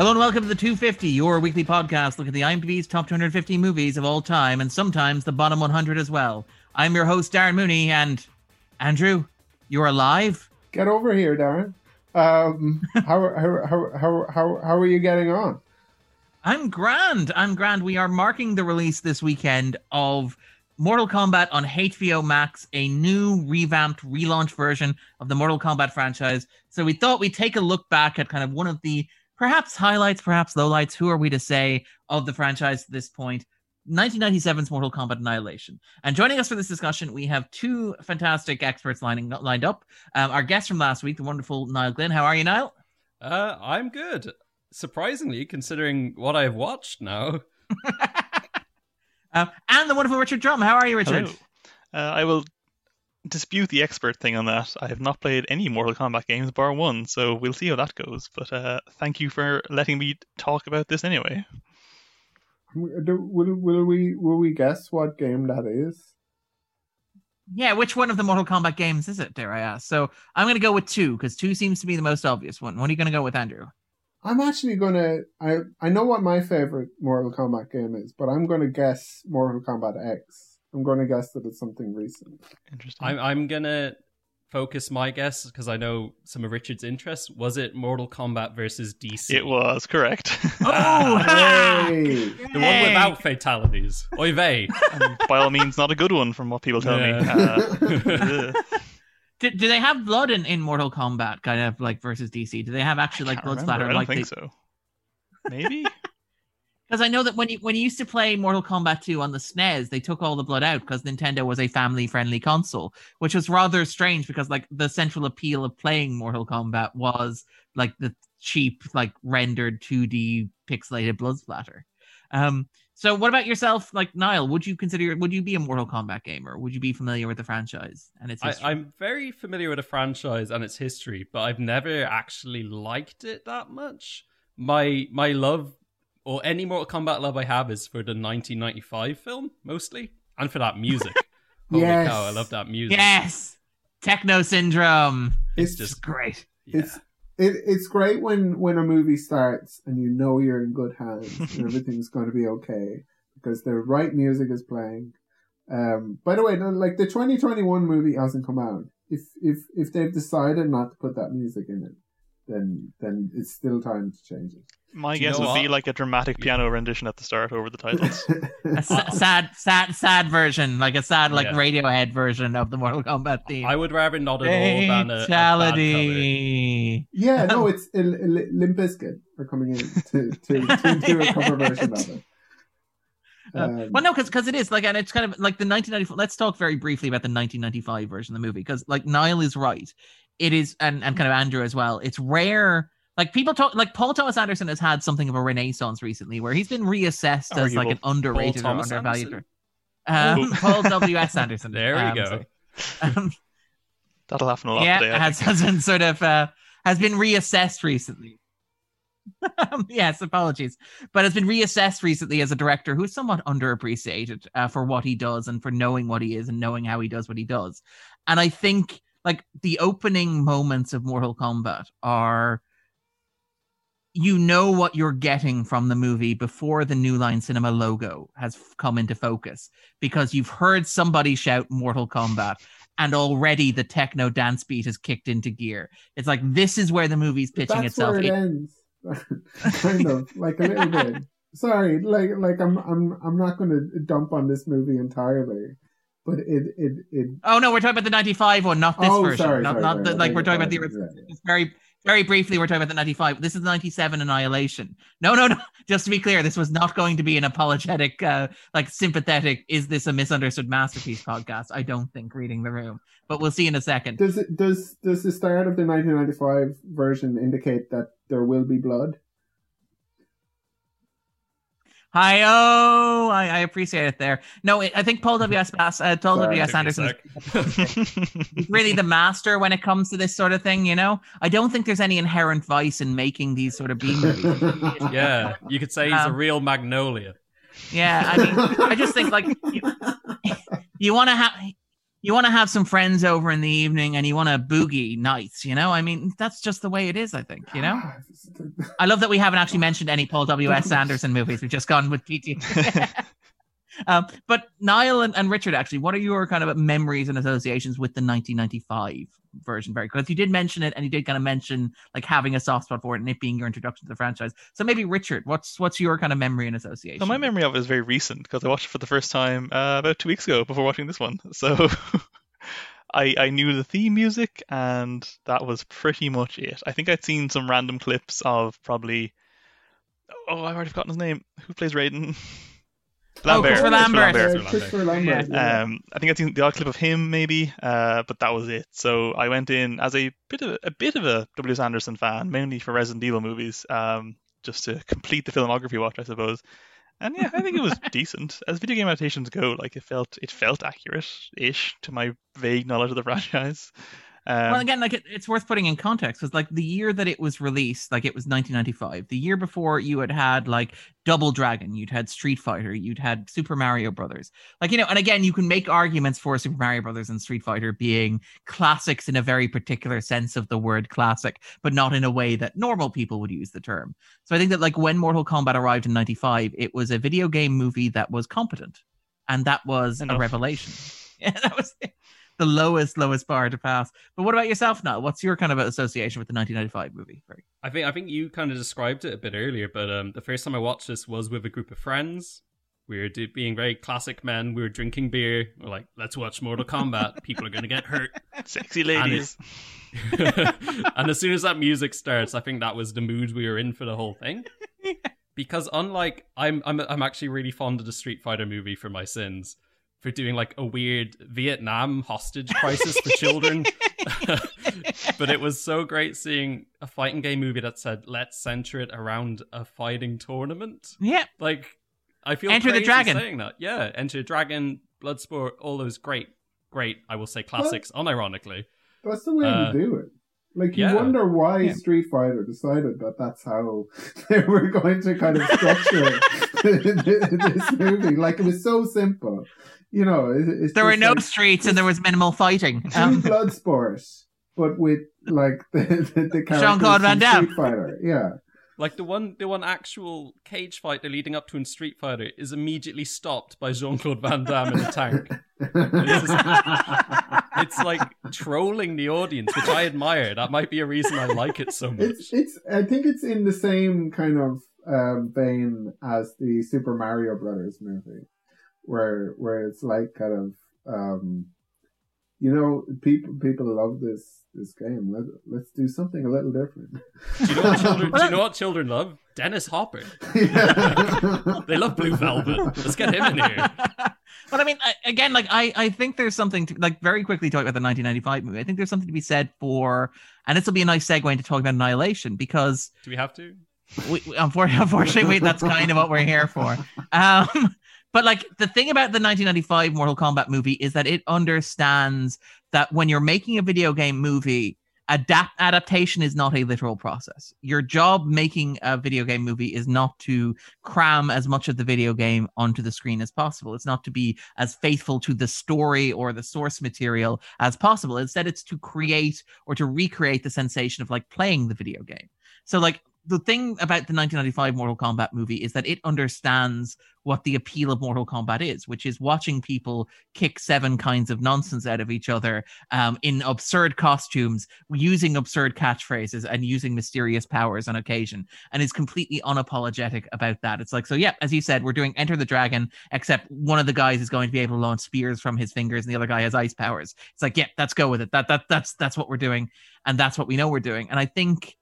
Hello and welcome to the 250, your weekly podcast. Look at the IMDb's top 250 movies of all time and sometimes the bottom 100 as well. I'm your host, Darren Mooney, and Andrew, you're alive? Get over here, Darren. Um, how, how, how, how, how, how are you getting on? I'm grand. I'm grand. We are marking the release this weekend of Mortal Kombat on HBO Max, a new revamped, relaunched version of the Mortal Kombat franchise. So we thought we'd take a look back at kind of one of the perhaps highlights, perhaps lowlights, who are we to say, of the franchise at this point. 1997's Mortal Kombat Annihilation. And joining us for this discussion, we have two fantastic experts lining lined up. Um, our guest from last week, the wonderful Niall Glynn. How are you, Niall? Uh, I'm good. Surprisingly, considering what I've watched now. Uh, and the wonderful Richard Drumm. How are you, Richard? Uh, I will dispute the expert thing on that. I have not played any Mortal Kombat games bar one, so we'll see how that goes. But uh, thank you for letting me talk about this anyway. Will, will we will we guess what game that is? Yeah, which one of the Mortal Kombat games is it? Dare I ask? So I'm going to go with two because two seems to be the most obvious one. What are you going to go with, Andrew? I'm actually gonna. I I know what my favorite Mortal Kombat game is, but I'm gonna guess Mortal Kombat X. I'm gonna guess that it's something recent. Interesting. I'm I'm gonna focus my guess because I know some of Richard's interests. Was it Mortal Kombat versus DC? It was correct. Oh, Hey! the one without fatalities. Oy vey. And by all means, not a good one from what people tell me. Uh, do, do they have blood in, in Mortal Kombat, kind of like versus DC? Do they have actually like blood remember. splatter? I don't like think they, so. Maybe. Because I know that when you when you used to play Mortal Kombat 2 on the SNES, they took all the blood out because Nintendo was a family friendly console, which was rather strange because like the central appeal of playing Mortal Kombat was like the cheap, like rendered 2D pixelated blood splatter. Um, so what about yourself, like Niall? Would you consider would you be a Mortal Kombat gamer? Would you be familiar with the franchise and its I, history? I'm very familiar with the franchise and its history, but I've never actually liked it that much. My my love or any Mortal Kombat love I have is for the 1995 film mostly, and for that music. Holy Yes. cow, I love that music. yes, Techno Syndrome. It's It's just Great. yeah. it's it, it's great when when a movie starts and you know you're in good hands and everything's going to be okay because the right music is playing. Um, by the way, no, like the 2021 movie hasn't come out. If if if they've decided not to put that music in it, then then it's still time to change it. My guess know would be like a dramatic piano rendition at the start over the titles. it. A sad, sad, sad version, like a sad, like Yeah. Radiohead version of the Mortal Kombat theme. I would rather not at all than a, a bad cover. Fatality. yeah, no, it's uh, Limp Bizkit are coming in to to, to do a cover version of it. Uh, Um, well, no, because it is like, and it's kind of like the 1994. Let's talk very briefly about the 1995 version of the movie, because like Niall is right. It is, and and kind of Andrew as well. It's rare. Like people talk, like Paul Thomas Anderson has had something of a renaissance recently, where he's been reassessed as like an Arguable. underrated or undervalued. Um, Paul W S Anderson. There we um, go. Um, That'll happen a lot Yeah, today, has, has been sort of uh, has been reassessed recently. Yes, apologies, but has been reassessed recently as a director who is somewhat underappreciated uh, for what he does and for knowing what he is and knowing how he does what he does. And I think like the opening moments of Mortal Kombat are you know what you're getting from the movie before the New Line Cinema logo has come into focus because you've heard somebody shout Mortal Kombat and already the techno dance beat has kicked into gear. It's like this is where the movie's pitching That's itself. where it It- ends. kind of like a little bit. Sorry, like like I'm I'm I'm not going to dump on this movie entirely, but it it it. oh no, we're talking about the '95 one, not this oh, version. sorry, not sorry, not sorry, the, like we're talking about the original. yeah, Very very briefly, we're talking about the '95. This is the '97 Annihilation. No, no, no. Just to be clear, this was not going to be an apologetic, uh, like sympathetic. Is this a misunderstood masterpiece podcast? I don't think. Reading the room, but we'll see in a second. Does it does does the start of the 1995 version indicate that there will be blood? Hi, oh, I, I appreciate it there. No, I I think Paul W. S. Bass, uh, Paul Sorry, W. S. Took me a Anderson is really the master when it comes to this sort of thing. You know, I don't think there's any inherent vice in making these sort of B movies. yeah, you could say he's a Um, real magnolia. Yeah, I mean, I just think like you, you want to have you want to have some friends over in the evening and you want to boogie nights, you know? I mean, that's just the way it is, I think, you know? I love that we haven't actually mentioned any Paul W.S. Anderson movies. We've just gone with PT. um, but Niall and, and Richard, actually, what are your kind of memories and associations with the 1995 version? Very because you did mention it, and you did kind of mention like having a soft spot for it and it being your introduction to the franchise. So maybe Richard, what's what's your kind of memory and association? So my memory of it is very recent because I watched it for the first time uh, about two weeks ago before watching this one. So I I knew the theme music, and that was pretty much it. I think I'd seen some random clips of probably. Oh, I've already forgotten his name. Who plays Raiden? Oh, Christopher Lambert. Yeah, Christopher Lambert. yeah. Um, I think I've seen the odd clip of him, maybe, uh, but that was it. So I went in as a bit of a bit of a W.S. Anderson fan, mainly for Resident Evil movies, um, just to complete the filmography watch, I suppose. And yeah, I think it was decent as video game adaptations go. Like it felt, it felt accurate-ish to my vague knowledge of the franchise. Um, well, again, like it, it's worth putting in context because, like, the year that it was released, like it was 1995. The year before, you had had like Double Dragon, you'd had Street Fighter, you'd had Super Mario Brothers. Like, you know, and again, you can make arguments for Super Mario Brothers and Street Fighter being classics in a very particular sense of the word classic, but not in a way that normal people would use the term. So I think that, like, when Mortal Kombat arrived in 95, it was a video game movie that was competent, and that was Enough. a revelation. Yeah, that was the lowest, lowest bar to pass. But what about yourself now? What's your kind of association with the 1995 movie? Very- I think I think you kind of described it a bit earlier, but um, the first time I watched this was with a group of friends. We were do- being very classic men. We were drinking beer. We're like, let's watch Mortal Kombat. People are going to get hurt. sexy And ladies. and as soon as that music starts, I think that was the mood we were in for the whole thing. Because unlike I'm, I'm, I'm actually really fond of the Street Fighter movie for my sins, for doing like a weird Vietnam hostage crisis for children. but it was so great seeing a fighting game movie that said, "Let's center it around a fighting tournament." Yeah, Like, I feel Enter the crazy Dragon. saying that. Yeah, Enter the Dragon, Bloodsport, all those great, great. I will say classics, unironically. That's the way Uh, to do it. Like you yeah. wonder why Yeah. Street Fighter decided that that's how they were going to kind of structure this movie. Like it was so simple, you know. It, it's there were no like streets and there was minimal fighting. two blood Bloodsport, but with like the the, the characters Jean-Claude Van Damme. Street Fighter. Yeah, Like the one, the one actual cage fight they're leading up to in Street Fighter is immediately stopped by Jean Claude Van Damme in a tank. It's like trolling the audience, which I admire. That might be a reason I like it so much. it's it's. I think it's in the same kind of um, vein as the Super Mario Brothers movie, where where it's like kind of um, you know people people love this this game. Let let's do something a little different. Do you know what children? do you know what children love? Dennis Hopper. They love Blue Velvet. Let's get him in here. but I mean, I, again, like I, I think there's something to like very quickly talk about the 1995 movie. I think there's something to be said for, and this will be a nice segue into talking about Annihilation because Do we have to? we, we- unfor- unfortunately, that's kind of what we're here for. Um, but like the thing about the 1995 Mortal Kombat movie is that it understands that when you're making a video game movie, adapt adaptation is not a literal process. Your job making a video game movie is not to cram as much of the video game onto the screen as possible. It's not to be as faithful to the story or the source material as possible. Instead, it's to create or to recreate the sensation of like playing the video game. So like the thing about the 1995 Mortal Kombat movie is that it understands what the appeal of Mortal Kombat is, which is watching people kick seven kinds of nonsense out of each other um, in absurd costumes, using absurd catchphrases, and using mysterious powers on occasion, and is completely unapologetic about that. It's like, so yeah, as you said, we're doing Enter the Dragon, except one of the guys is going to be able to launch spears from his fingers, and the other guy has ice powers. It's like, yeah, let's go with it. That that that's that's what we're doing, and that's what we know we're doing. And I think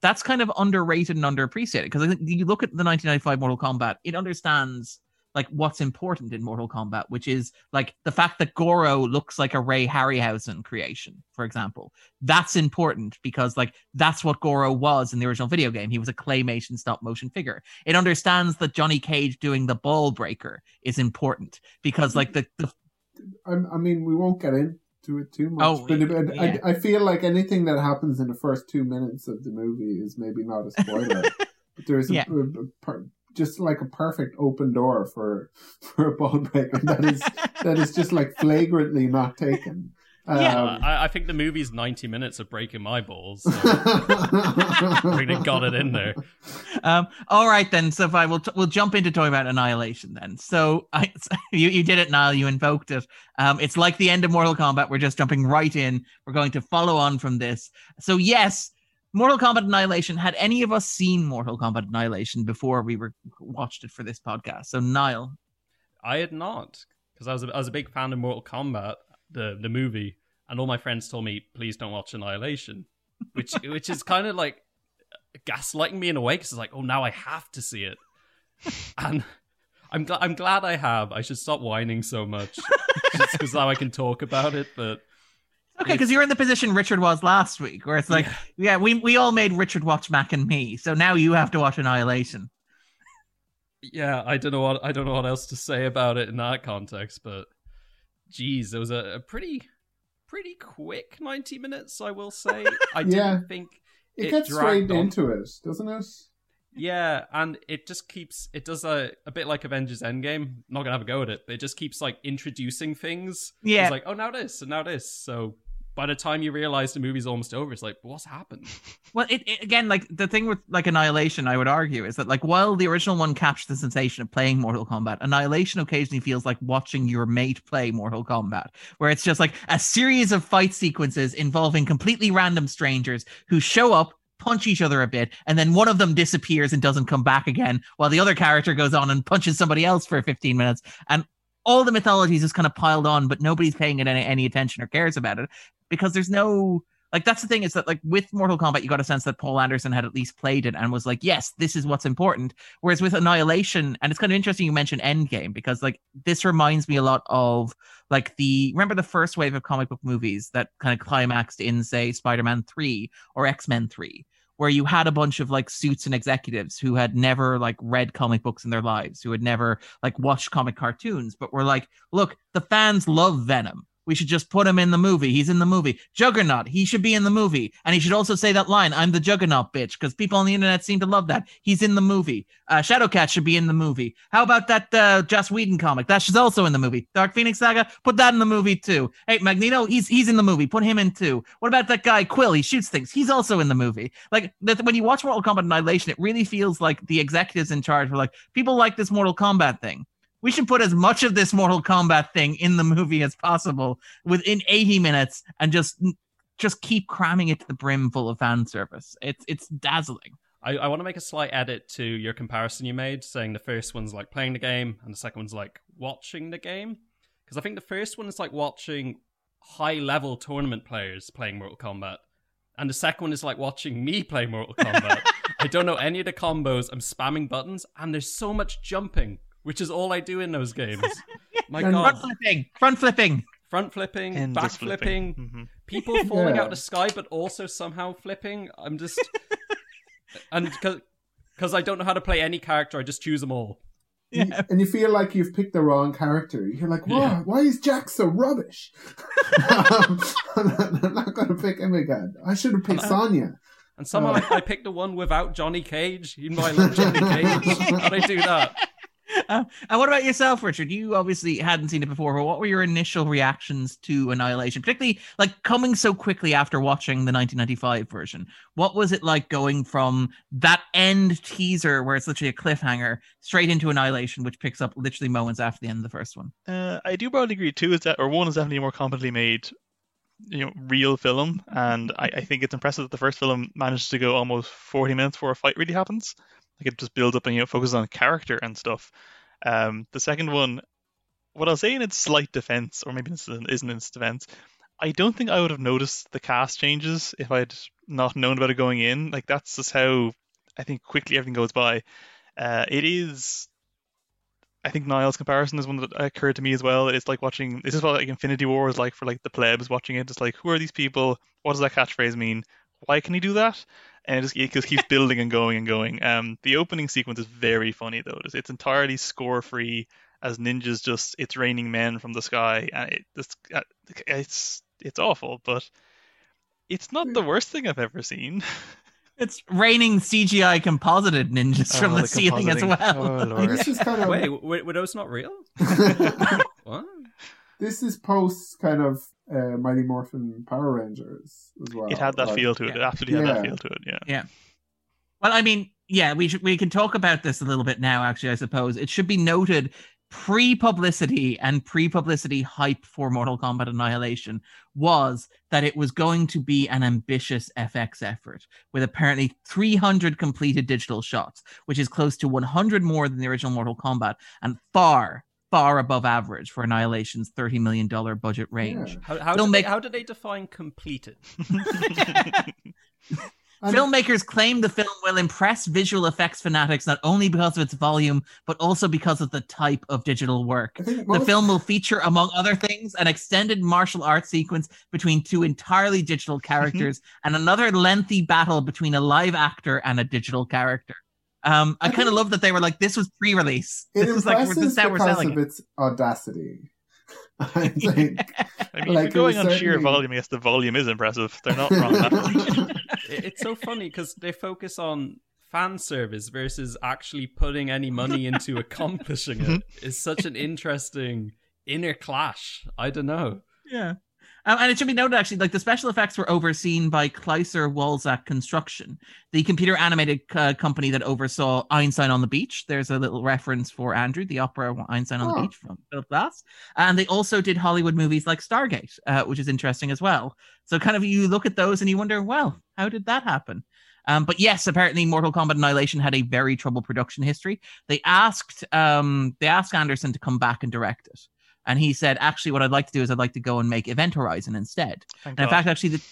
that's kind of underrated and underappreciated because I think you look at the 1995 Mortal Kombat, it understands like what's important in Mortal Kombat, which is like the fact that Goro looks like a Ray Harryhausen creation, for example. That's important because like that's what Goro was in the original video game. He was a claymation stop motion figure. It understands that Johnny Cage doing the ball breaker is important because like mm. the, the I, I mean, we won't get into it too much, Oh, but, but yeah. I, I feel like anything that happens in the first two minutes of the movie is maybe not a spoiler. but there's a, Yeah. a- a part, just like a perfect open door for for a ball breaker that is that is just like flagrantly not taken. Yeah. Um, I, I think the movie's 90 minutes of breaking my balls. So I think they got it in there. Um, all right then. So if I will, t- we'll jump into talking about Annihilation then. So I, you you did it, Niall. You invoked it. Um, it's like the end of Mortal Kombat. We're just jumping right in. We're going to follow on from this. So yes, Mortal Kombat Annihilation. Had any of us seen Mortal Kombat Annihilation before we were watched it for this podcast? So Niall, I had not, because I was a, I was a big fan of Mortal Kombat, the the movie, and all my friends told me, please don't watch Annihilation, which which is kind of like gaslighting me in a way, because it's like, oh, now I have to see it, and I'm glad I'm glad I have. I should stop whining so much, just because now I can talk about it. But okay, because you're in the position Richard was last week, where it's like, yeah, we we all made Richard watch Mac and Me, so now you have to watch Annihilation. yeah, I don't know what I don't know what else to say about it in that context, but geez, it was a, a pretty pretty quick 90 minutes, I will say. I didn't Yeah. think it, it gets dragged straight on. into it, doesn't it? Yeah, and it just keeps it does a a bit like Avengers Endgame. Not gonna have a go at it, but it just keeps like introducing things. Yeah. It's like, oh now this and now this. So by the time you realize the movie's almost over, it's like, what's happened? Well, it, it again, like the thing with like Annihilation, I would argue is that like while the original one captured the sensation of playing Mortal Kombat, Annihilation occasionally feels like watching your mate play Mortal Kombat, where it's just like a series of fight sequences involving completely random strangers who show up. Punch each other a bit, and then one of them disappears and doesn't come back again, while the other character goes on and punches somebody else for 15 minutes. And all the mythologies is kind of piled on, but nobody's paying it any, any attention or cares about it because there's no like that's the thing is that like with Mortal Kombat, you got a sense that Paul Anderson had at least played it and was like, yes, this is what's important. Whereas with Annihilation, and it's kind of interesting you mentioned Endgame because like this reminds me a lot of like the remember the first wave of comic book movies that kind of climaxed in say Spider-Man three or X-Men three. Where you had a bunch of like suits and executives who had never like read comic books in their lives, who had never like watched comic cartoons, but were like, look, the fans love Venom. We should just put him in the movie. He's in the movie. Juggernaut, he should be in the movie. And he should also say that line, I'm the Juggernaut bitch, because people on the internet seem to love that. He's in the movie. Uh, Shadowcat should be in the movie. How about that uh, Joss Whedon comic? Just also in the movie. Dark Phoenix Saga, put that in the movie too. Hey, Magneto, he's he's in the movie. Put him in too. What about that guy Quill? He shoots things. He's also in the movie. Like that, when you watch Mortal Kombat Annihilation, it really feels like the executives in charge were like, people like this Mortal Kombat thing we should put as much of this Mortal Kombat thing in the movie as possible within 80 minutes and just just keep cramming it to the brim full of fan service. It's it's dazzling. I, I want to make a slight edit to your comparison you made, saying the first one's like playing the game and the second one's like watching the game. Because I think the first one is like watching high level tournament players playing Mortal Kombat, and the second one is like watching me play Mortal Kombat. I don't know any of the combos. I'm spamming buttons, and there's so much jumping, which is all I do in those games. My And- God, Front flipping, front flipping. front flipping, Endless back flipping, hmm people falling Yeah. out of the sky, but also somehow flipping. I'm just and because because I don't know how to play any character, I just choose them all. You- Yeah. and you feel like you've picked the wrong character. You're like, why? Yeah. Why is Jack so rubbish? Um, I'm not going to pick him again. I should have picked Sonya. And somehow Oh. I, I picked the one without Johnny Cage, even though I love Johnny Cage. How'd I do that? Uh, and what about yourself, Richard? You obviously hadn't seen it before, but what were your initial reactions to Annihilation, particularly like coming so quickly after watching the 1995 version? What was it like going from that end teaser, where it's literally a cliffhanger, straight into Annihilation, which picks up literally moments after the end of the first one? Uh, I do broadly agree. Two is that, or one is definitely a more competently made, you know, real film, and I, I think it's impressive that the first film managed to go almost 40 minutes before a fight really happens. Like it just builds up and you know focuses on character and stuff. Um, the second one, what I'll say in its slight defense, or maybe this isn't in its defense, I don't think I would have noticed the cast changes if I'd not known about it going in. Like that's just how I think quickly everything goes by. Uh, it is I think Niall's comparison is one that occurred to me as well. It's like watching. This is what like Infinity War is like for like the plebs watching it. It's like, who are these people? What does that catchphrase mean? Why can he do that? And it just, it just keeps building and going and going. Um, the opening sequence is very funny though. It's, it's entirely score free as ninjas just it's raining men from the sky, and it just uh, it's it's awful, but it's not the worst thing I've ever seen. It's raining CGI composited ninjas Oh, from the, the ceiling as well. Oh, Lord. This is kind of Wait, were, were those not real? what? this is post kind of uh, Mighty Morphin Power Rangers as well. It had that Like, feel to it. It absolutely had that feel to it. Yeah. Yeah. Well, I mean, yeah, we should we can talk about this a little bit now. Actually, I suppose it should be noted pre-publicity and pre-publicity hype for Mortal Kombat Annihilation was that it was going to be an ambitious FX effort with apparently 300 completed digital shots, which is close to 100 more than the original Mortal Kombat and far far above average for Annihilation's 30 million dollar budget range. Yeah. How, how, Don't did make- they, how did they define completed? Filmmakers claim the film will impress visual effects fanatics not only because of its volume, but also because of the type of digital work. I think The most- film will feature, among other things, an extended martial arts sequence between two entirely digital characters and another lengthy battle between a live actor and a digital character. Um, I I kind of love that they were like, this was pre release. it This was like, impresses this is how we're selling of it. its audacity. I think. I mean, Like, if you're it going was on sheer volume, yes, the volume is impressive. They're not wrong. that much. It- it's so funny because they focus on fan service versus actually putting any money into accomplishing it. Is such an interesting inner clash. I don't know. Yeah. Um, and it should be noted actually, like the special effects were overseen by Kleiser Walczak Construction, the computer animated uh, company that oversaw Einstein on the Beach. There's a little reference for Andrew, the opera Einstein on the Oh. Beach from Philip Glass. And they also did Hollywood movies like Stargate, uh, which is interesting as well. So kind of you look at those and you wonder, well, how did that happen? Um, but yes, apparently Mortal Kombat Annihilation had a very troubled production history. They asked um, they asked Anderson to come back and direct it. And he said, actually, what I'd like to do is I'd like to go and make Event Horizon instead. Thank And in fact, actually, the,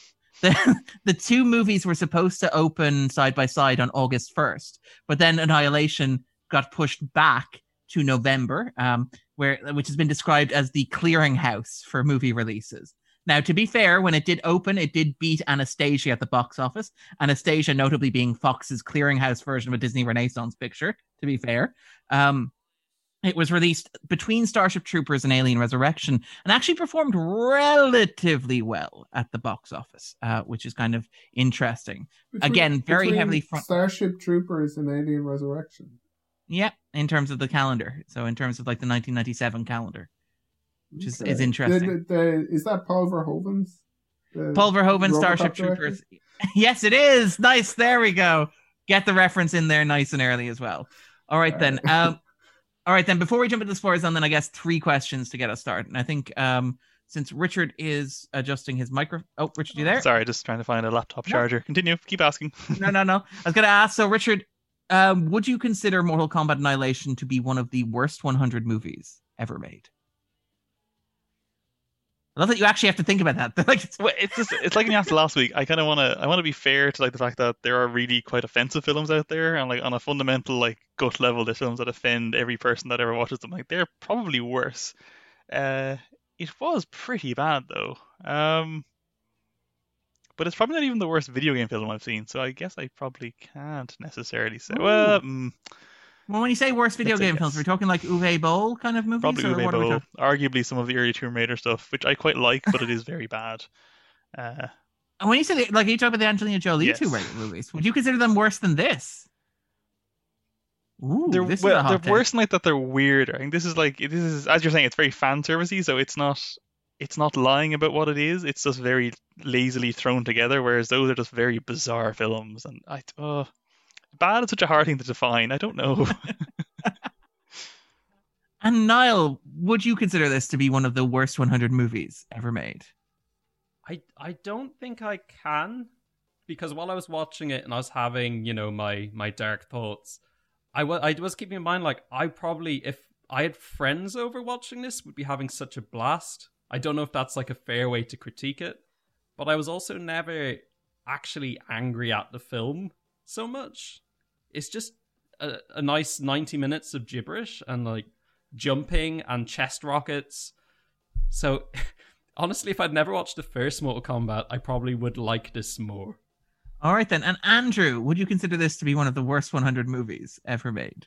the the two movies were supposed to open side by side on August first, but then Annihilation got pushed back to November, um, where which has been described as the clearinghouse for movie releases. Now, to be fair, when it did open, it did beat Anastasia at the box office. Anastasia, notably being Fox's clearinghouse version of a Disney Renaissance picture. To be fair, um, it was released between Starship Troopers and Alien Resurrection and actually performed relatively well at the box office, uh, which is kind of interesting. Between- Again, very heavily front- Starship Troopers and Alien Resurrection. Yeah, in terms of the calendar. So in terms of like the 1997 calendar, which is, is interesting. The- the- the- is that Paul Verhoeven's? Paul Verhoeven, Starship? Troopers. yes, it is. Nice. There we go. Get the reference in there nice and early as well. All right then. Um, all right then. Before we jump into the spoilers, then I guess three questions to get us started. And I think um, since Richard is adjusting his micro, oh, Richard, you there? Sorry, just trying to find a laptop No. charger. Continue. Keep asking. no, no, no. I was going to ask. So, Richard, um, would you consider Mortal Kombat Annihilation to be one of the worst 100 movies ever made? I love that you actually have to think about that. like, it's, it's just it's like you asked last week. I kind of want to I want to be fair to like the fact that there are really quite offensive films out there, and like on a fundamental like gut level, there's films that offend every person that ever watches them. Like they're probably worse. Uh, it was pretty bad though. Um, but it's probably not even the worst video game film I've seen. So I guess I probably can't necessarily say. Well, mm, well, when you say worst video That's game films, we're talking like Uwe Boll kind of movies, probably or Uwe what are we Boll. Arguably some of the early Tomb Raider stuff, which I quite like, but it is very bad. Uh, And when you say the, like, you talk about the Angelina Jolie Yes. two Raider movies, would you consider them worse than this? Ooh, they're this is well, they're take. worse in like that they're weirder. I think this is like this is as you're saying, it's very fan servicey, so it's not it's not lying about what it is. It's just very lazily thrown together. Whereas those are just very bizarre films, and I oh, bad is such a hard thing to define. I don't know. And Niall, would you consider this to be one of the worst 100 movies ever made? I I don't think I can because while I was watching it and I was having you know my my dark thoughts, I wa- I was keeping in mind like I probably if I had friends over watching this would be having such a blast. I don't know if that's like a fair way to critique it, but I was also never actually angry at the film so much. It's just a, a nice ninety minutes of gibberish and like jumping and chest rockets. So honestly, if I'd never watched the first Mortal Kombat, I probably would like this more. All right, then. And Andrew, would you consider this to be one of the worst 100 movies ever made?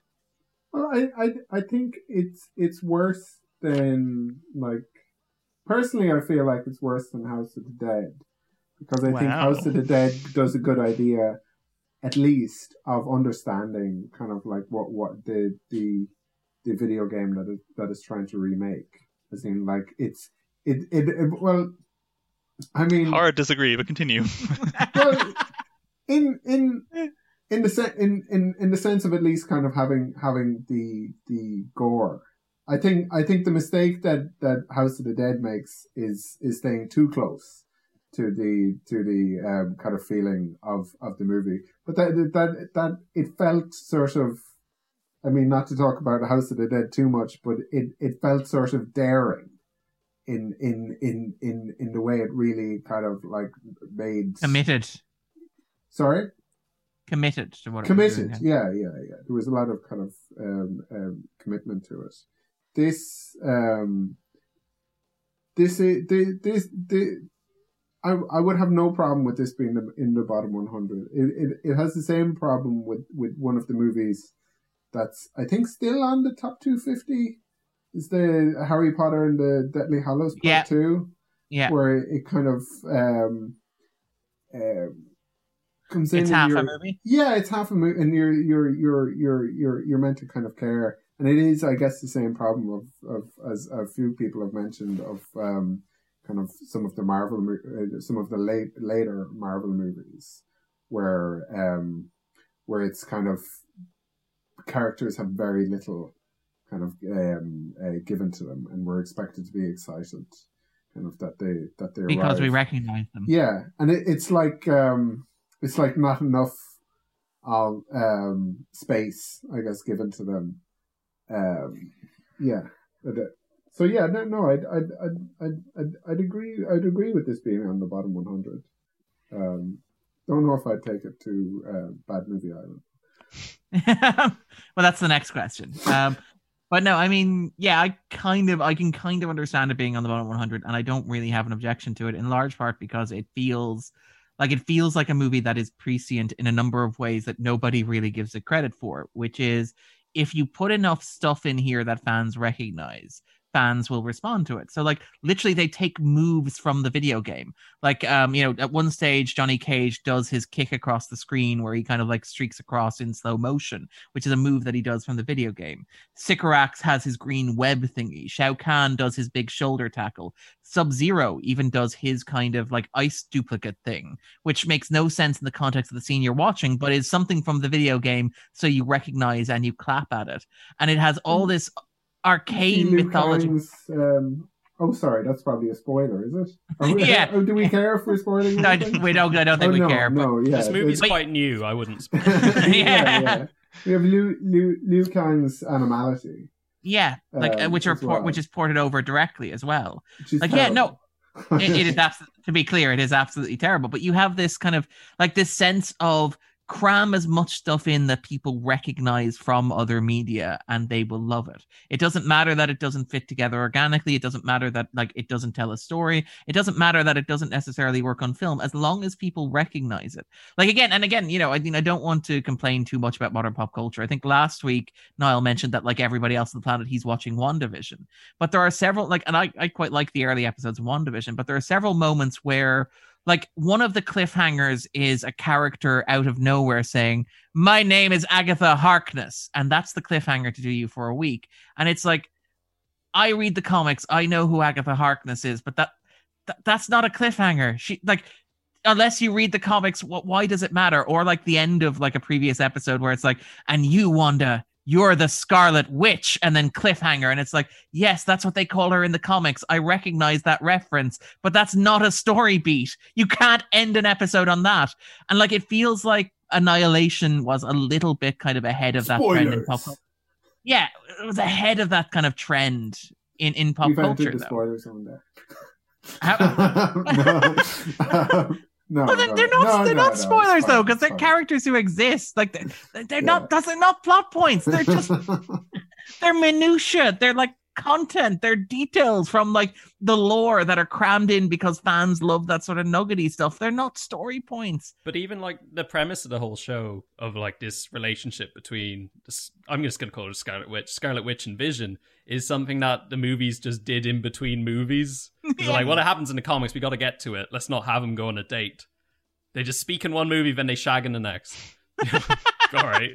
Well, I, I I think it's it's worse than like personally. I feel like it's worse than House of the Dead because I think House of the Dead does a good idea at least of understanding kind of like what what the the the video game that is that is trying to remake. As in, like it's it it, it well, I mean, Hard disagree, but continue. well, in in in the se- in, in in the sense of at least kind of having having the the gore. I think I think the mistake that that House of the Dead makes is is staying too close to the to the um, kind of feeling of of the movie. But that that that it felt sort of. I mean, not to talk about the House of the Dead too much, but it, it felt sort of daring in in in in in the way it really kind of like made Committed. Sorry, Committed to what it was doing, committed. Yeah, yeah, yeah. There was a lot of kind of um, um, commitment to it. This um, this is the this the. I, I would have no problem with this being the, in the bottom 100. It, it it has the same problem with, with one of the movies that's I think still on the top 250 is the Harry Potter and the Deathly Hallows Part Yeah. 2 Yeah. where it kind of um, um, comes in It's half a movie. yeah, it's half a movie, and you're you're you're you're you're you're meant to kind of care, and it is, I guess, the same problem of of as a few people have mentioned of um kind of some of the Marvel, uh, some of the late later Marvel movies, where um where it's kind of characters have very little kind of um uh, given to them, and we're expected to be excited, kind of that they that they Because we recognize them. Yeah, and it, it's like um, it's like not enough of um space, I guess, given to them. Um, yeah, uh, so yeah, no, no, I'd, I'd, I'd, I'd, I'd, agree, I'd agree with this being on the bottom 100. Um, don't know if I'd take it to uh, Bad Movie Island. well, that's the next question. Um, but no, I mean, yeah, I kind of, I can kind of understand it being on the bottom 100, and I don't really have an objection to it, in large part because it feels like it feels like a movie that is prescient in a number of ways that nobody really gives it credit for, which is if you put enough stuff in here that fans recognize, fans will respond to it. So like literally they take moves from the video game. Like um, you know, at one stage Johnny Cage does his kick across the screen where he kind of like streaks across in slow motion, which is a move that he does from the video game. Cyrax has his green web thingy. Shao Kahn does his big shoulder tackle. Sub Zero even does his kind of like ice duplicate thing, which makes no sense in the context of the scene you're watching, but is something from the video game, so you recognize and you clap at it. And it has all this arcane Liu mythology. Kang's, Um, oh, sorry, that's probably a spoiler, is it? Are we, Yeah. oh, do we care if we're spoiling? No, anything? we don't. I don't think oh, we no, care. But No, yeah, this movie's But- quite new. I wouldn't. Sp- yeah, Yeah. yeah. We have Liu, Liu, Liu Kang's animality. yeah, like uh, Um, which are as port, well. which is ported over directly as well. Which is Like, yeah, no, it, it is abs- to be clear, it is absolutely terrible. But you have this kind of like this sense of cram as much stuff in that people recognize from other media and they will love it. It doesn't matter that it doesn't fit together organically. It doesn't matter that like it doesn't tell a story. It doesn't matter that it doesn't necessarily work on film as long as people recognize it. Like again and again, you know, I mean I don't want to complain too much about modern pop culture. I think last week Niall mentioned that like everybody else on the planet he's watching WandaVision. But there are several like and I, I quite like the early episodes of WandaVision, but there are several moments where like one of the cliffhangers is a character out of nowhere saying, My name is Agatha Harkness. And that's the cliffhanger to do you for a week. And it's like, I read the comics, I know who Agatha Harkness is, but that, that that's not a cliffhanger. She like unless you read the comics, what why does it matter? Or like the end of like a previous episode where it's like, and you, Wanda, you're the Scarlet Witch, and then cliffhanger, and it's like, yes, that's what they call her in the comics. I recognize that reference, but that's not a story beat. You can't end an episode on that. And like it feels like Annihilation was a little bit kind of ahead of that trend in pop culture. Yeah, it was ahead of that kind of trend in, in pop We've culture. the though. spoilers on there. How- um, no, But no, they're not no, they're no, not spoilers though, because they're characters who exist. Like they're, they're Yeah. not that's not plot points. They're just they're minutia. They're like content. They're details from like the lore that are crammed in because fans love that sort of nuggety stuff. They're not story points. But even like the premise of the whole show of like this relationship between this, I'm just gonna call it Scarlet Witch, Scarlet Witch and Vision is something that the movies just did in between movies. they're like, what happens in the comics? We got to get to it. Let's not have them go on a date. They just speak in one movie, then they shag in the next. All right.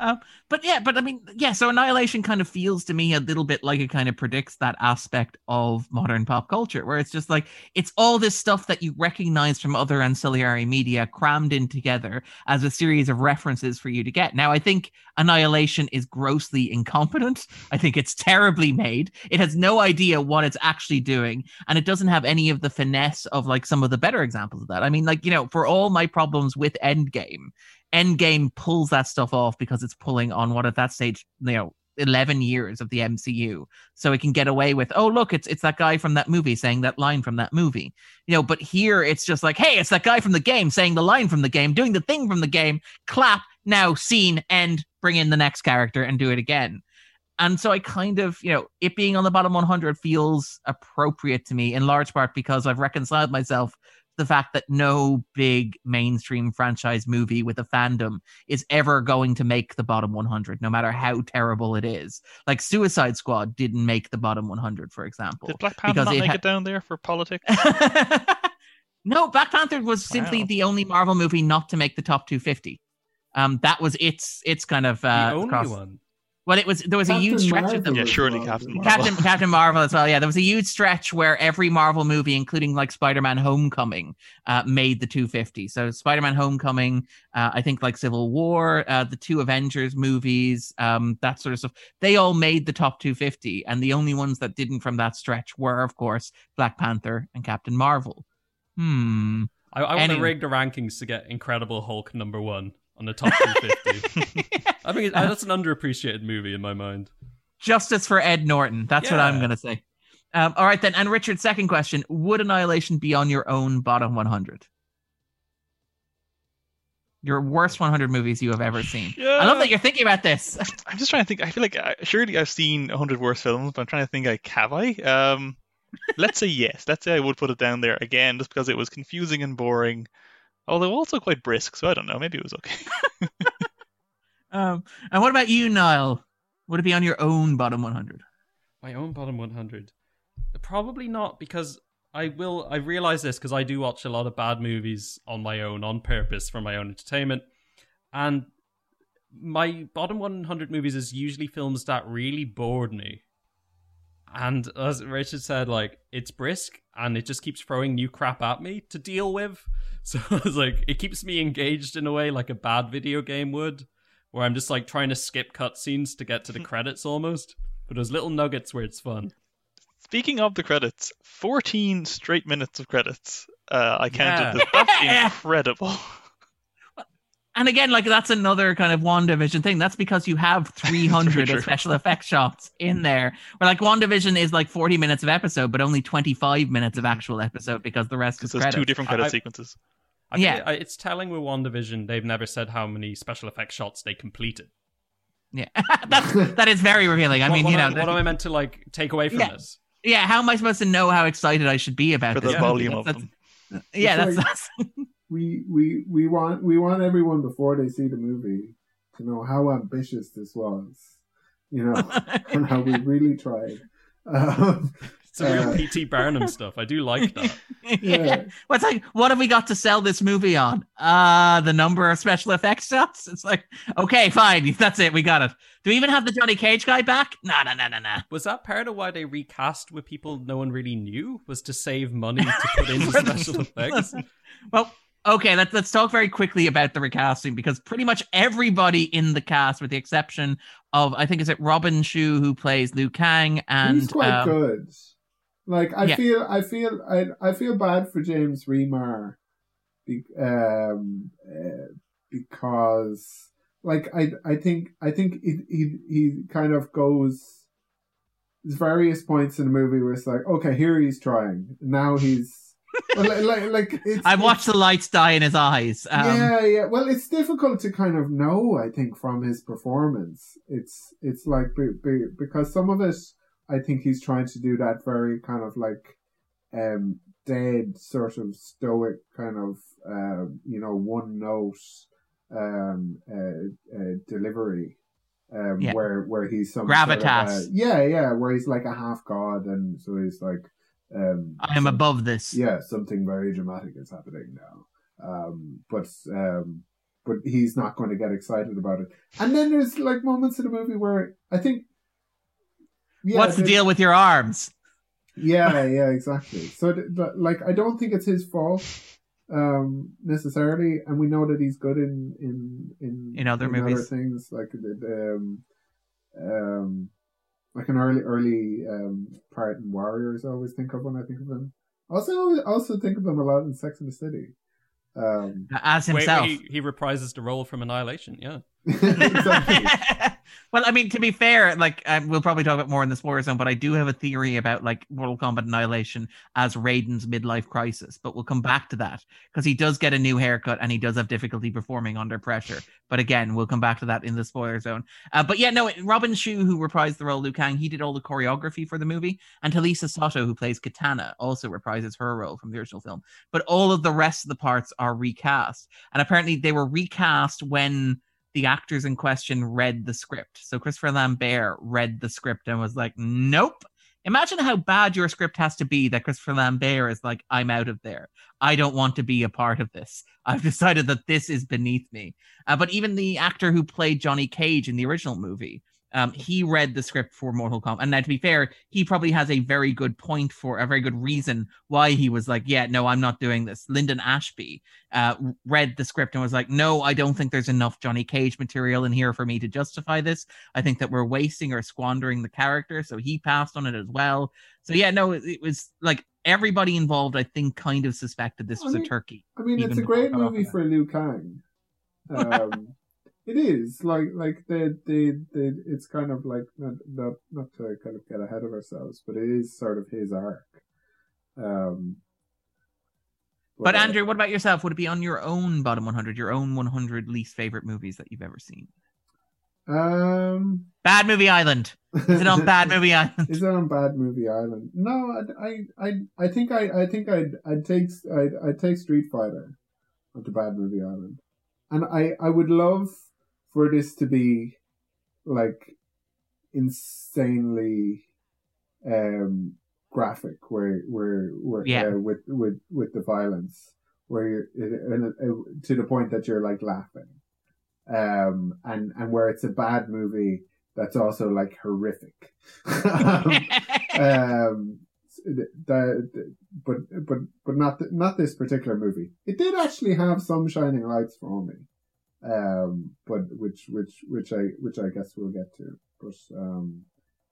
Um, but yeah, but I mean, yeah. So Annihilation kind of feels to me a little bit like it kind of predicts that aspect of modern pop culture, where it's just like it's all this stuff that you recognize from other ancillary media crammed in together as a series of references for you to get. Now, I think Annihilation is grossly incompetent. I think it's terribly made. It has no idea what it's actually doing, and it doesn't have any of the finesse of like some of the better examples of that. I mean, like you know, for all my problems with Endgame Endgame pulls that stuff off because it's pulling on what at that stage, you know, 11 years of the MCU. So it can get away with, oh, look, it's it's that guy from that movie saying that line from that movie. You know, but here it's just like, hey, it's that guy from the game saying the line from the game, doing the thing from the game, clap, now scene, end, bring in the next character and do it again. And so I kind of, you know, it being on the bottom 100 feels appropriate to me in large part because I've reconciled myself the fact that no big mainstream franchise movie with a fandom is ever going to make the bottom 100, no matter how terrible it is. Like Suicide Squad didn't make the bottom 100, for example. Did Black Panther not it make ha- it down there for politics? no, Black Panther was simply wow. the only Marvel movie not to make the top 250. Um, that was its its kind of uh, the only one. Well, it was there was Captain a huge stretch Marvel of them. Yeah, surely Captain Marvel. Captain Captain Marvel as well. Yeah, there was a huge stretch where every Marvel movie, including like Spider-Man: Homecoming, uh, made the 250. So Spider-Man: Homecoming, uh, I think like Civil War, uh, the two Avengers movies, um, that sort of stuff. They all made the top 250, and the only ones that didn't from that stretch were, of course, Black Panther and Captain Marvel. Hmm. I, I want to rig the rankings to get Incredible Hulk number one on the top 250. I think that's an underappreciated movie in my mind. Justice for Ed Norton. That's yeah. what I'm going to say. Um, all right, then. And Richard, second question Would Annihilation be on your own bottom 100? Your worst 100 movies you have ever seen. Yeah. I love that you're thinking about this. I'm just trying to think. I feel like I, surely I've seen 100 worst films, but I'm trying to think like, have I? Um, let's say yes. Let's say I would put it down there again, just because it was confusing and boring although also quite brisk. So I don't know. Maybe it was okay. um, and what about you, Niall? Would it be on your own bottom 100? My own bottom 100? Probably not, because I will. I realize this because I do watch a lot of bad movies on my own, on purpose for my own entertainment, and my bottom 100 movies is usually films that really bored me. And as Richard said, like it's brisk and it just keeps throwing new crap at me to deal with. So it's like it keeps me engaged in a way like a bad video game would, where I'm just like trying to skip cutscenes to get to the credits almost. But there's little nuggets where it's fun. Speaking of the credits, 14 straight minutes of credits. Uh, I counted yeah. That's incredible. And again, like that's another kind of WandaVision thing. That's because you have 300 special effects shots in there. Where like WandaVision is like 40 minutes of episode, but only 25 minutes of mm-hmm. actual episode because the rest is there's two different credit I, sequences. I yeah, it's telling with WandaVision they've never said how many special effects shots they completed. Yeah, that's that is very revealing. I what, mean, what you know, what am I meant to like take away from yeah, this? Yeah, how am I supposed to know how excited I should be about For this? the volume of them. Yeah, that's, that's we we we want we want everyone before they see the movie to know how ambitious this was, you know, and how we really tried. Um, it's a real uh, P.T. Barnum stuff. I do like that. yeah. What's like? What have we got to sell this movie on? Uh the number of special effects shots. It's like, okay, fine, that's it. We got it. Do we even have the Johnny Cage guy back? No, no, no, no, no. Was that part of why they recast with people no one really knew? Was to save money to put in special effects? Well, Okay, let's let's talk very quickly about the recasting because pretty much everybody in the cast, with the exception of I think is it Robin Shou who plays Liu Kang, and he's quite um, good. Like I yeah. feel, I feel, I I feel bad for James Remar, be, um, uh, because like I I think I think he he he kind of goes. There's various points in the movie where it's like, okay, here he's trying. Now he's well, like, like, it's, I watched the lights die in his eyes. Um, yeah, yeah. Well, it's difficult to kind of know. I think from his performance, it's it's like be, be, because some of it, I think he's trying to do that very kind of like um dead sort of stoic kind of uh, you know one note um uh, uh, delivery um yeah. where where he's some gravitas sort of, yeah yeah where he's like a half god and so he's like um, I am above this. Yeah, something very dramatic is happening now. Um, but um, but he's not going to get excited about it. And then there's like moments in the movie where I think. Yeah, What's the deal with your arms? Yeah, yeah, exactly. So, but, like, I don't think it's his fault um necessarily and we know that he's good in in in, in other in movies other things like the um um like an early early um part in warriors i always think of when i think of him. Also also think of him a lot in sex and the city. Um as himself Wait, he, he reprises the role from annihilation yeah well, I mean, to be fair, like um, we'll probably talk about more in the spoiler zone, but I do have a theory about like Mortal Kombat Annihilation as Raiden's midlife crisis. But we'll come back to that because he does get a new haircut and he does have difficulty performing under pressure. But again, we'll come back to that in the spoiler zone. Uh, but yeah, no, Robin Shou, who reprised the role Liu Kang, he did all the choreography for the movie, and Talisa Soto, who plays Katana, also reprises her role from the original film. But all of the rest of the parts are recast, and apparently they were recast when the actors in question read the script. So Christopher Lambert read the script and was like, nope. Imagine how bad your script has to be that Christopher Lambert is like, I'm out of there. I don't want to be a part of this. I've decided that this is beneath me. Uh, but even the actor who played Johnny Cage in the original movie, um, he read the script for Mortal Kombat. And now, to be fair, he probably has a very good point for a very good reason why he was like, yeah, no, I'm not doing this. Linden Ashby uh, read the script and was like, no, I don't think there's enough Johnny Cage material in here for me to justify this. I think that we're wasting or squandering the character. So he passed on it as well. So, yeah, no, it, it was like everybody involved, I think, kind of suspected this was mean, a turkey. I mean, it's a great movie for Liu Kang. Um, it is like like the the the it's kind of like not not not to kind of get ahead of ourselves, but it is sort of his arc. Um, but, but uh, Andrew, what about yourself? Would it be on your own bottom 100, your own 100 least favorite movies that you've ever seen? Um, Bad Movie Island. Is it on Bad Movie Island? Is it on Bad Movie Island? No, I, I, I, I think I, I think I'd, I'd take, I'd, I'd take Street Fighter onto Bad Movie Island, and I, I would love for this to be like insanely um graphic where where where yeah. uh, with with with the violence where you're and, uh, to the point that you're like laughing. Um and and where it's a bad movie that's also like horrific. Um, um the, but but but not not this particular movie. It did actually have some shining lights for me um, but which which which I which I guess we'll get to. But um,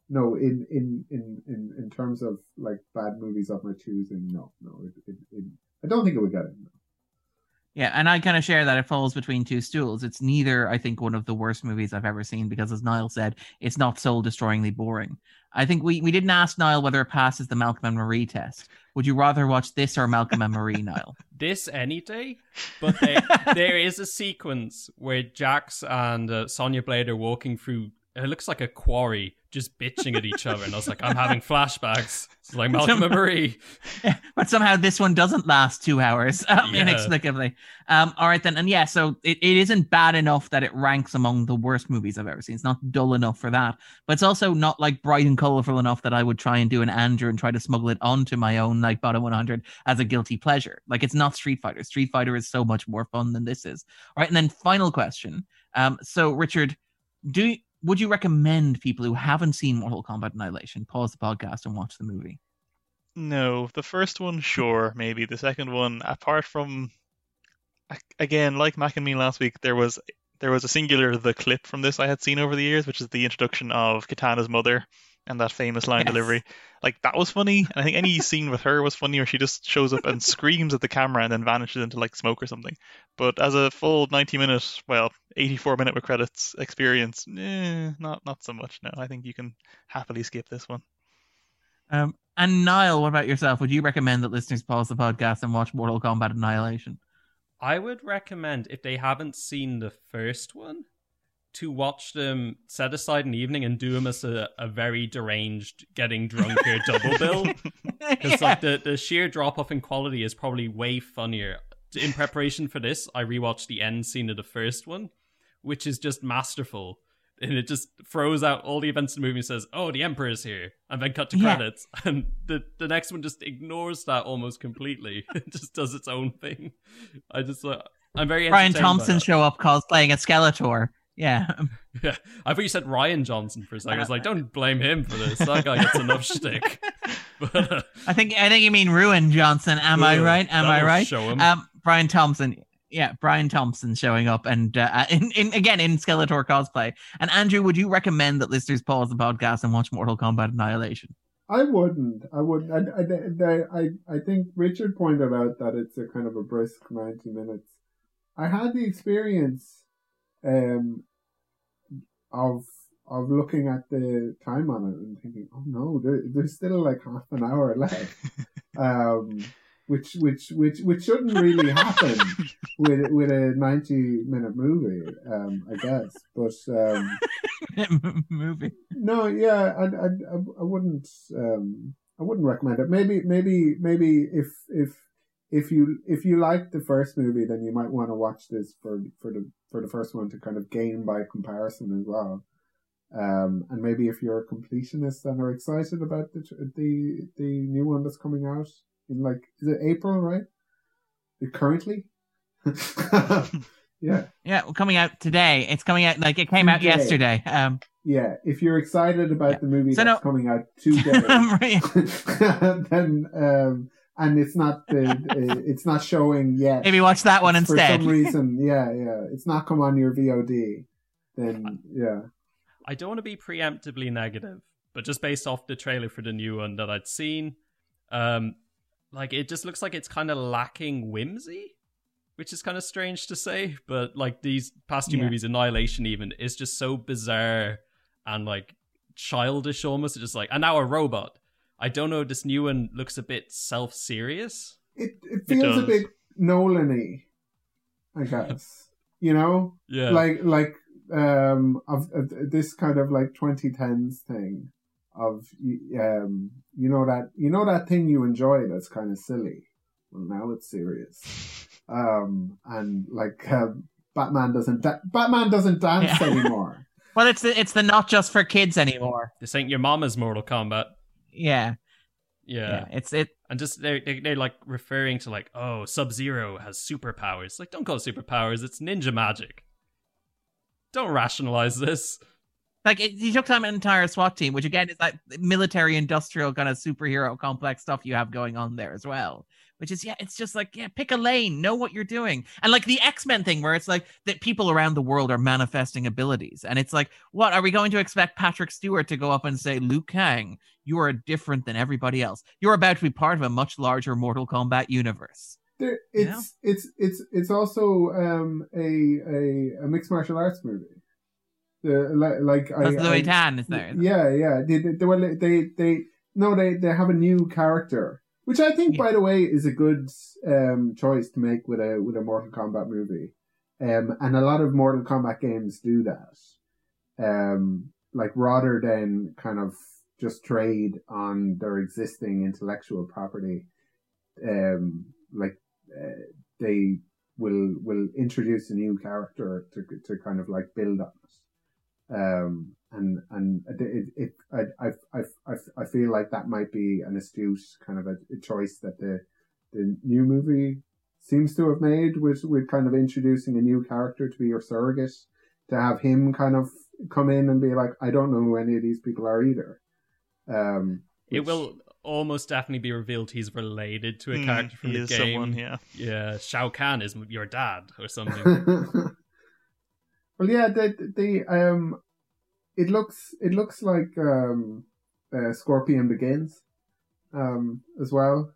no, in in in in in terms of like bad movies of my choosing, no, no, it, it, it I don't think it would get it. No. Yeah, and I kind of share that it falls between two stools. It's neither, I think, one of the worst movies I've ever seen because, as Niall said, it's not soul destroyingly boring. I think we, we didn't ask Niall whether it passes the Malcolm and Marie test. Would you rather watch this or Malcolm and Marie, Niall? This any day, but there, there is a sequence where Jax and uh, Sonya Blade are walking through. It looks like a quarry, just bitching at each other, and I was like, I'm having flashbacks. It's like Malcolm and Marie. But somehow this one doesn't last two hours um, yeah. inexplicably. Um, all right then, and yeah, so it, it isn't bad enough that it ranks among the worst movies I've ever seen. It's not dull enough for that, but it's also not like bright and colorful enough that I would try and do an Andrew and try to smuggle it onto my own like bottom 100 as a guilty pleasure. Like it's not Street Fighter. Street Fighter is so much more fun than this is. All right, and then final question. Um, so Richard, do would you recommend people who haven't seen Mortal Kombat Annihilation pause the podcast and watch the movie? No, the first one, sure, maybe. The second one, apart from, again, like Mac and me last week, there was there was a singular the clip from this I had seen over the years, which is the introduction of Katana's mother and that famous line yes. delivery. Like that was funny. And I think any scene with her was funny where she just shows up and screams at the camera and then vanishes into like smoke or something. But as a full 90 minute, well, 84 minute with credits experience, eh, not not so much. No, I think you can happily skip this one. Um, and Niall, what about yourself? Would you recommend that listeners pause the podcast and watch Mortal Kombat Annihilation? I would recommend if they haven't seen the first one to watch them set aside an evening and do them as a, a very deranged getting drunker double bill because yeah. like the, the sheer drop off in quality is probably way funnier in preparation for this i rewatched the end scene of the first one which is just masterful and it just throws out all the events in the movie and says, "Oh, the Emperor is here," and then cut to yeah. credits. And the the next one just ignores that almost completely. it just does its own thing. I just uh, I'm very Brian Thompson show up cosplaying a Skeletor. Yeah. Yeah, I thought you said Rian Johnson for a second. I was like, don't blame him for this. That guy gets enough shtick. But uh, I think I think you mean Ruin Johnson. Am I right? Am I right? Show him. Um, Brian Thompson. Yeah, Brian Thompson showing up and uh, in, in again in Skeletor cosplay. And Andrew, would you recommend that listeners pause the podcast and watch Mortal Kombat Annihilation? I wouldn't. I wouldn't. I, I, I, I think Richard pointed out that it's a kind of a brisk 90 minutes. I had the experience um, of of looking at the time on it and thinking, oh no, there, there's still like half an hour left. um, which which which which shouldn't really happen with with a 90 minute movie, um, I guess. But um, Movie. no, yeah, I, I, I I wouldn't, um, I wouldn't recommend it. Maybe, maybe, maybe if if if you if you like the first movie, then you might want to watch this for for the for the first one to kind of gain by comparison as well. Um, and maybe if you're a completionist and are excited about the the the new one that's coming out in like is it April, right? Currently, yeah. Yeah, well, coming out today. It's coming out like it came out yesterday. Um, Yeah, if you're excited about Yeah. the movie So that's no- coming out today, then um, and it's not the, uh, it's not showing yet. maybe watch that one instead. for instead. some reason. Yeah, yeah, it's not come on your VOD. Then yeah, I don't want to be preemptively negative, but just based off the trailer for the new one that I'd seen, um, like it just looks like it's kind of lacking whimsy, which is kind of strange to say. But like these past two Yeah. movies, Annihilation even is just so bizarre and like childish almost. It's just like, and now a robot. I don't know. This new one looks a bit self serious. it it feels a bit Nolan-y, I guess. you know, Yeah, like like um of, of this kind of like 2010s thing of um you know that you know that thing you enjoy that's kind of silly well now it's serious um and like uh, batman doesn't da- batman doesn't dance Yeah. anymore Well, it's the, it's the not just for kids anymore. this ain't your mama's Mortal Kombat. Yeah, Yeah. yeah. It's it. and just they're, they're they're like referring to like oh Sub Zero has superpowers. Like don't call it superpowers. It's ninja magic. Don't rationalize this. Like it, he took time an entire SWAT team, which again is that military industrial kind of superhero complex stuff you have going on there as well. Which is yeah, it's just like yeah, pick a lane, know what you're doing, and like the X Men thing where it's like that people around the world are manifesting abilities, and it's like what are we going to expect Patrick Stewart to go up and say, Liu Kang, you are different than everybody else. You're about to be part of a much larger Mortal Kombat universe. there, You it's it's it's it's also um a a, a mixed martial arts movie the like, like I, Because Lewis I- Tan is there. Yeah, yeah. They, they, they, well, they, they, no, they, they have a new character, which I think, Yeah. by the way, is a good um, choice to make with a with a Mortal Kombat movie. Um, and a lot of Mortal Kombat games do that. Um, like rather than kind of just trade on their existing intellectual property, um, like uh, they will will introduce a new character to to kind of like build on it um, and and it, it, I, I, I, I, I feel like that might be an astute kind of a, a choice that the the new movie seems to have made with with kind of introducing a new character to be your surrogate to have him kind of come in and be like I don't know who any of these people are either. Um, It will almost definitely be revealed he's related to a Hmm, character from the game. someone, yeah. Yeah, Shao Kahn is your dad or something. well, yeah, the the um, it looks it looks like um, uh, Scorpion Begins, um, as well,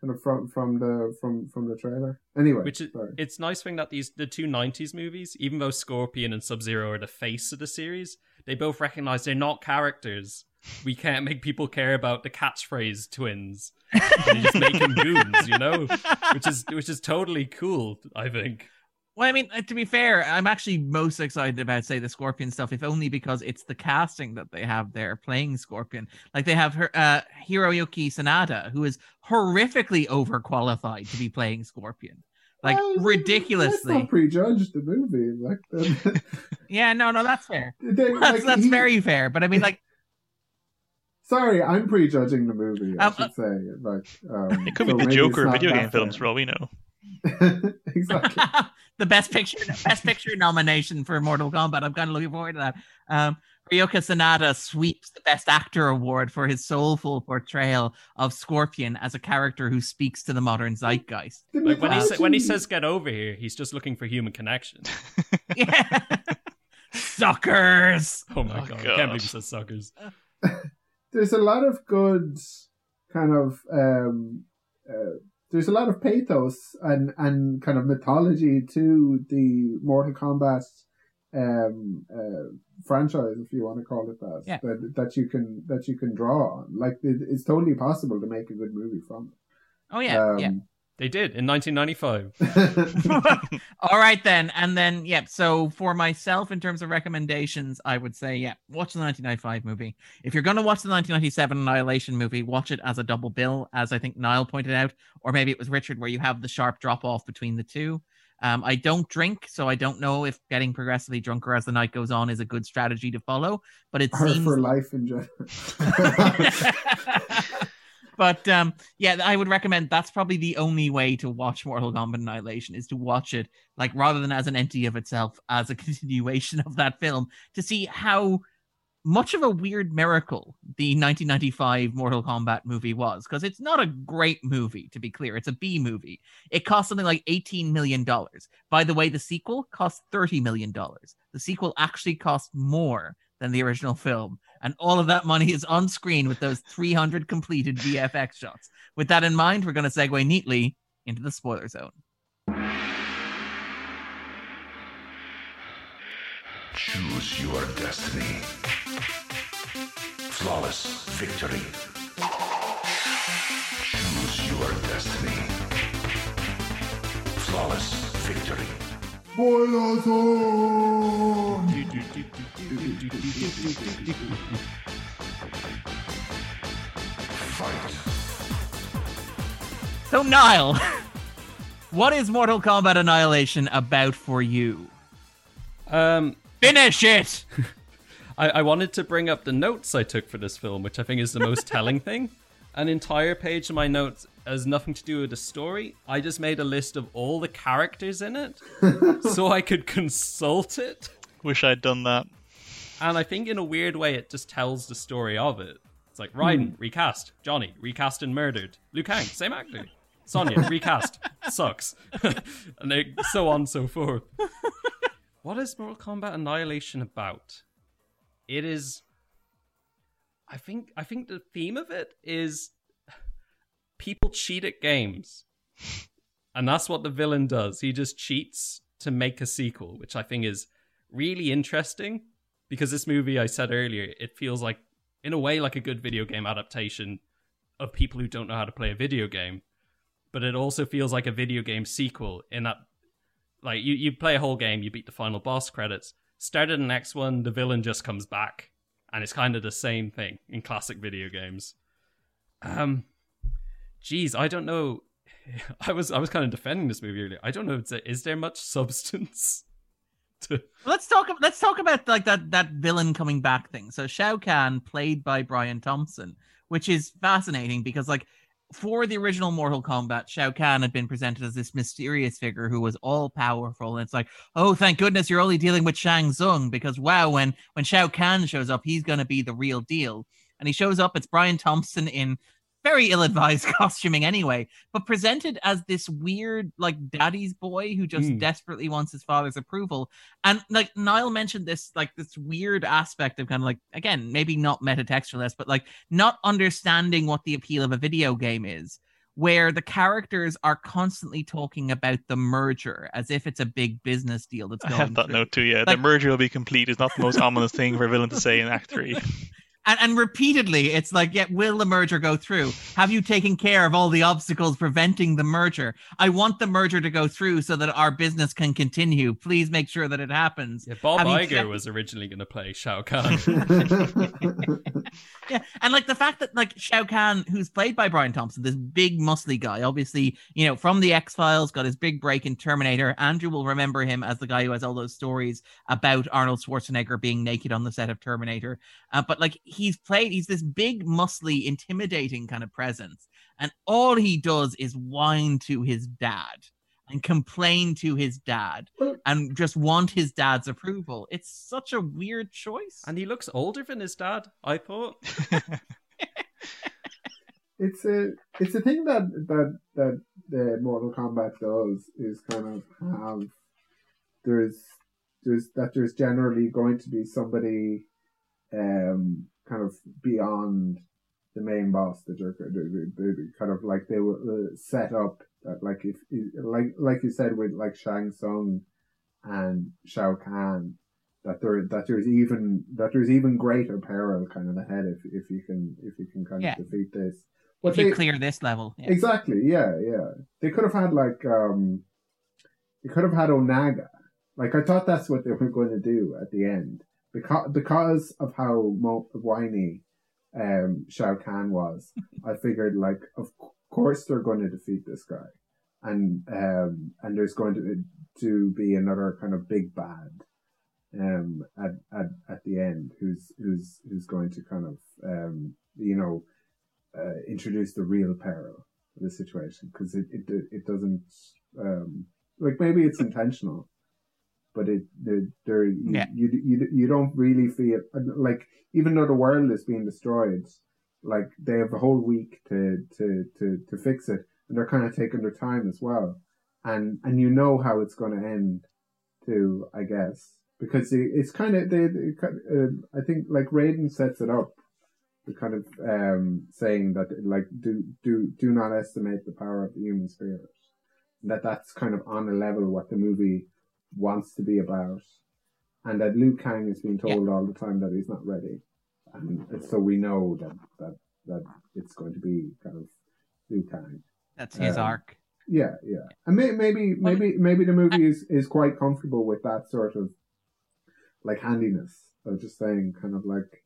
kind of from from the from from the trailer. Anyway, Which is sorry. it's nice thing that these the two '90s movies, even though Scorpion and Sub Zero are the face of the series, they both recognize they're not characters. We can't make people care about the catchphrase twins. They just make them goons, you know, which is which is totally cool. I think. Well, I mean, uh, to be fair, I'm actually most excited about, say, the Scorpion stuff, if only because it's the casting that they have there playing Scorpion. Like they have her, uh, Hiroyuki Sanada, who is horrifically overqualified to be playing Scorpion. Like Well, Let's ridiculously. not prejudge the movie. Like, Yeah, no, no, that's fair. they, That's, like, that's he- very fair. But I mean, like, Sorry, I'm prejudging the movie. I Um, should say. Like, um, It could be the Joker it's of not video that game films, for all we know. exactly. The best picture best picture nomination for Mortal Kombat. I'm kind of looking forward to that. Um, Ryuka Sanada sweeps the Best Actor award for his soulful portrayal of Scorpion as a character who speaks to the modern zeitgeist. The Like when he sa- when he says "get over here," he's just looking for human connection. Yeah. Suckers. Oh my Oh, god, I God. can't believe he says suckers. there's a lot of good kind of um uh, there's a lot of pathos and and kind of mythology to the Mortal Kombat um uh, franchise if you want to call it that Yeah. that that you can that you can draw on like it, it's totally possible to make a good movie from Oh it yeah, yeah. um, They did in 1995. All right then, and then yep. So for myself, in terms of recommendations, I would say yeah, watch the 1995 movie. If you're gonna watch the 1997 Annihilation movie, watch it as a double bill, as I think Niall pointed out, or maybe it was Richard, where you have the sharp drop off between the two. Um, I don't drink, so I don't know if getting progressively drunker as the night goes on is a good strategy to follow. But it or seems for life in general but um yeah i would recommend that's probably the only way to watch mortal kombat annihilation is to watch it like rather than as an entity of itself as a continuation of that film to see how much of a weird miracle the 1995 mortal kombat movie was. Because it's not a great movie to be clear. It's a b movie. It cost something like 18 million dollars. By the way the sequel cost 30 million dollars. The sequel actually cost more than the original film and all of that money is on screen with those 300 completed VFX shots. With that in mind, we're going to segue neatly into the spoiler zone. Choose your destiny. Flawless victory. Choose your destiny. Flawless victory. Spoiler zone! Fight. So, Niall, what is Mortal Kombat Annihilation about for you? Um, Finish it! I, I wanted to bring up the notes I took for this film, which I think is the most telling thing. An entire page of my notes has nothing to do with the story. I just made a list of all the characters in it so I could consult it. Wish I'd done that. And I think in a weird way, it just tells the story of it. It's like Raiden, hmm. recast. Johnny, recast and murdered. Liu Kang, same actor. Sonya, recast. Sucks. and they, so on and so forth. what is Mortal Kombat Annihilation about? It is. I think. I think the theme of it is people cheat at games, and that's what the villain does. He just cheats to make a sequel, which I think is really interesting because this movie I said earlier, it feels like in a way like a good video game adaptation of people who don't know how to play a video game, but it also feels like a video game sequel in that like you, you play a whole game, you beat the final boss credits, started the next one, the villain just comes back, and it's kind of the same thing in classic video games. Um geez, I don't know. I was I was kind of defending this movie earlier. I don't know. Is there much substance Let's talk. Let's talk about like that that villain coming back thing. So Shao Kahn, played by Brian Thompson, which is fascinating because like for the original Mortal Kombat, Shao Kahn had been presented as this mysterious figure who was all powerful, and it's like, oh, thank goodness you're only dealing with Shang Tsung because wow, when when Shao Kahn shows up, he's gonna be the real deal. And he shows up. It's Brian Thompson in very ill-advised costuming anyway, but presented as this weird like daddy's boy who just Mm. desperately wants his father's approval. And like Niall mentioned this like this weird aspect of kind of like again, maybe not metatextualist, but like not understanding what the appeal of a video game is. Where the characters are constantly talking about the merger as if it's a big business deal that's going. I have that through. note too. Yeah, Like- the merger will be complete is not the most ominous thing for a villain to say in Act Three. and, and repeatedly it's like yeah will the merger go through? Have you taken care of all the obstacles preventing the merger? I want the merger to go through so that our business can continue. Please make sure that it happens. Yeah, Bob Have Iger checked- was originally going to play Shao Kahn. yeah and like the fact that like shao kahn who's played by brian thompson this big muscly guy obviously you know from the x-files got his big break in terminator. Andrew will remember him as the guy who has all those stories about arnold schwarzenegger being naked on the set of terminator. Uh, but like he's played he's this big muscly intimidating kind of presence and all he does is whine to his dad and complain to his dad Well- and just want his dad's approval. It's such a weird choice. And he looks older than his dad, I thought. it's a it's a thing that that that the Mortal Kombat does is kind of have there's there's that there's generally going to be somebody um kind of beyond the main boss the, the, the, kind of like they were uh, set up that like if like like you said with like Shang Tsung and Shao Kahn that there that there's even that there's even greater peril kind of ahead if if you can if you can kind Yeah. of defeat this. if you clear this level. Yeah. Exactly. Yeah, yeah. They could have had like um, they could have had Onaga. Like I thought that's what they were going to do at the end because because of how mo- whiny um Shao Kahn was. I figured like of course they're going to defeat this guy, and um and there's going to to be another kind of big bad um at at at the end who's who's who's going to kind of um you know uh, introduce the real peril of the situation because it, it it doesn't um like maybe it's intentional but it there there you, Yeah. you you you don't really feel like even though the world is being destroyed like they have a whole week to to to to fix it and they're kind of taking their time as well and and you know how it's going to end too i guess because it, it's kind of they, they uh, i think like raiden sets it up the kind of um saying that like do do do not estimate the power of the human spirit that that's kind of on a level what the movie wants to be about and that Liu Kang is being told all the time that he's not ready. And so we know that that that it's going to be kind of Liu Kang. That's his Um, arc. yeah, yeah, and may, maybe, maybe, maybe the movie is, is quite comfortable with that sort of like handiness of just saying, kind of like,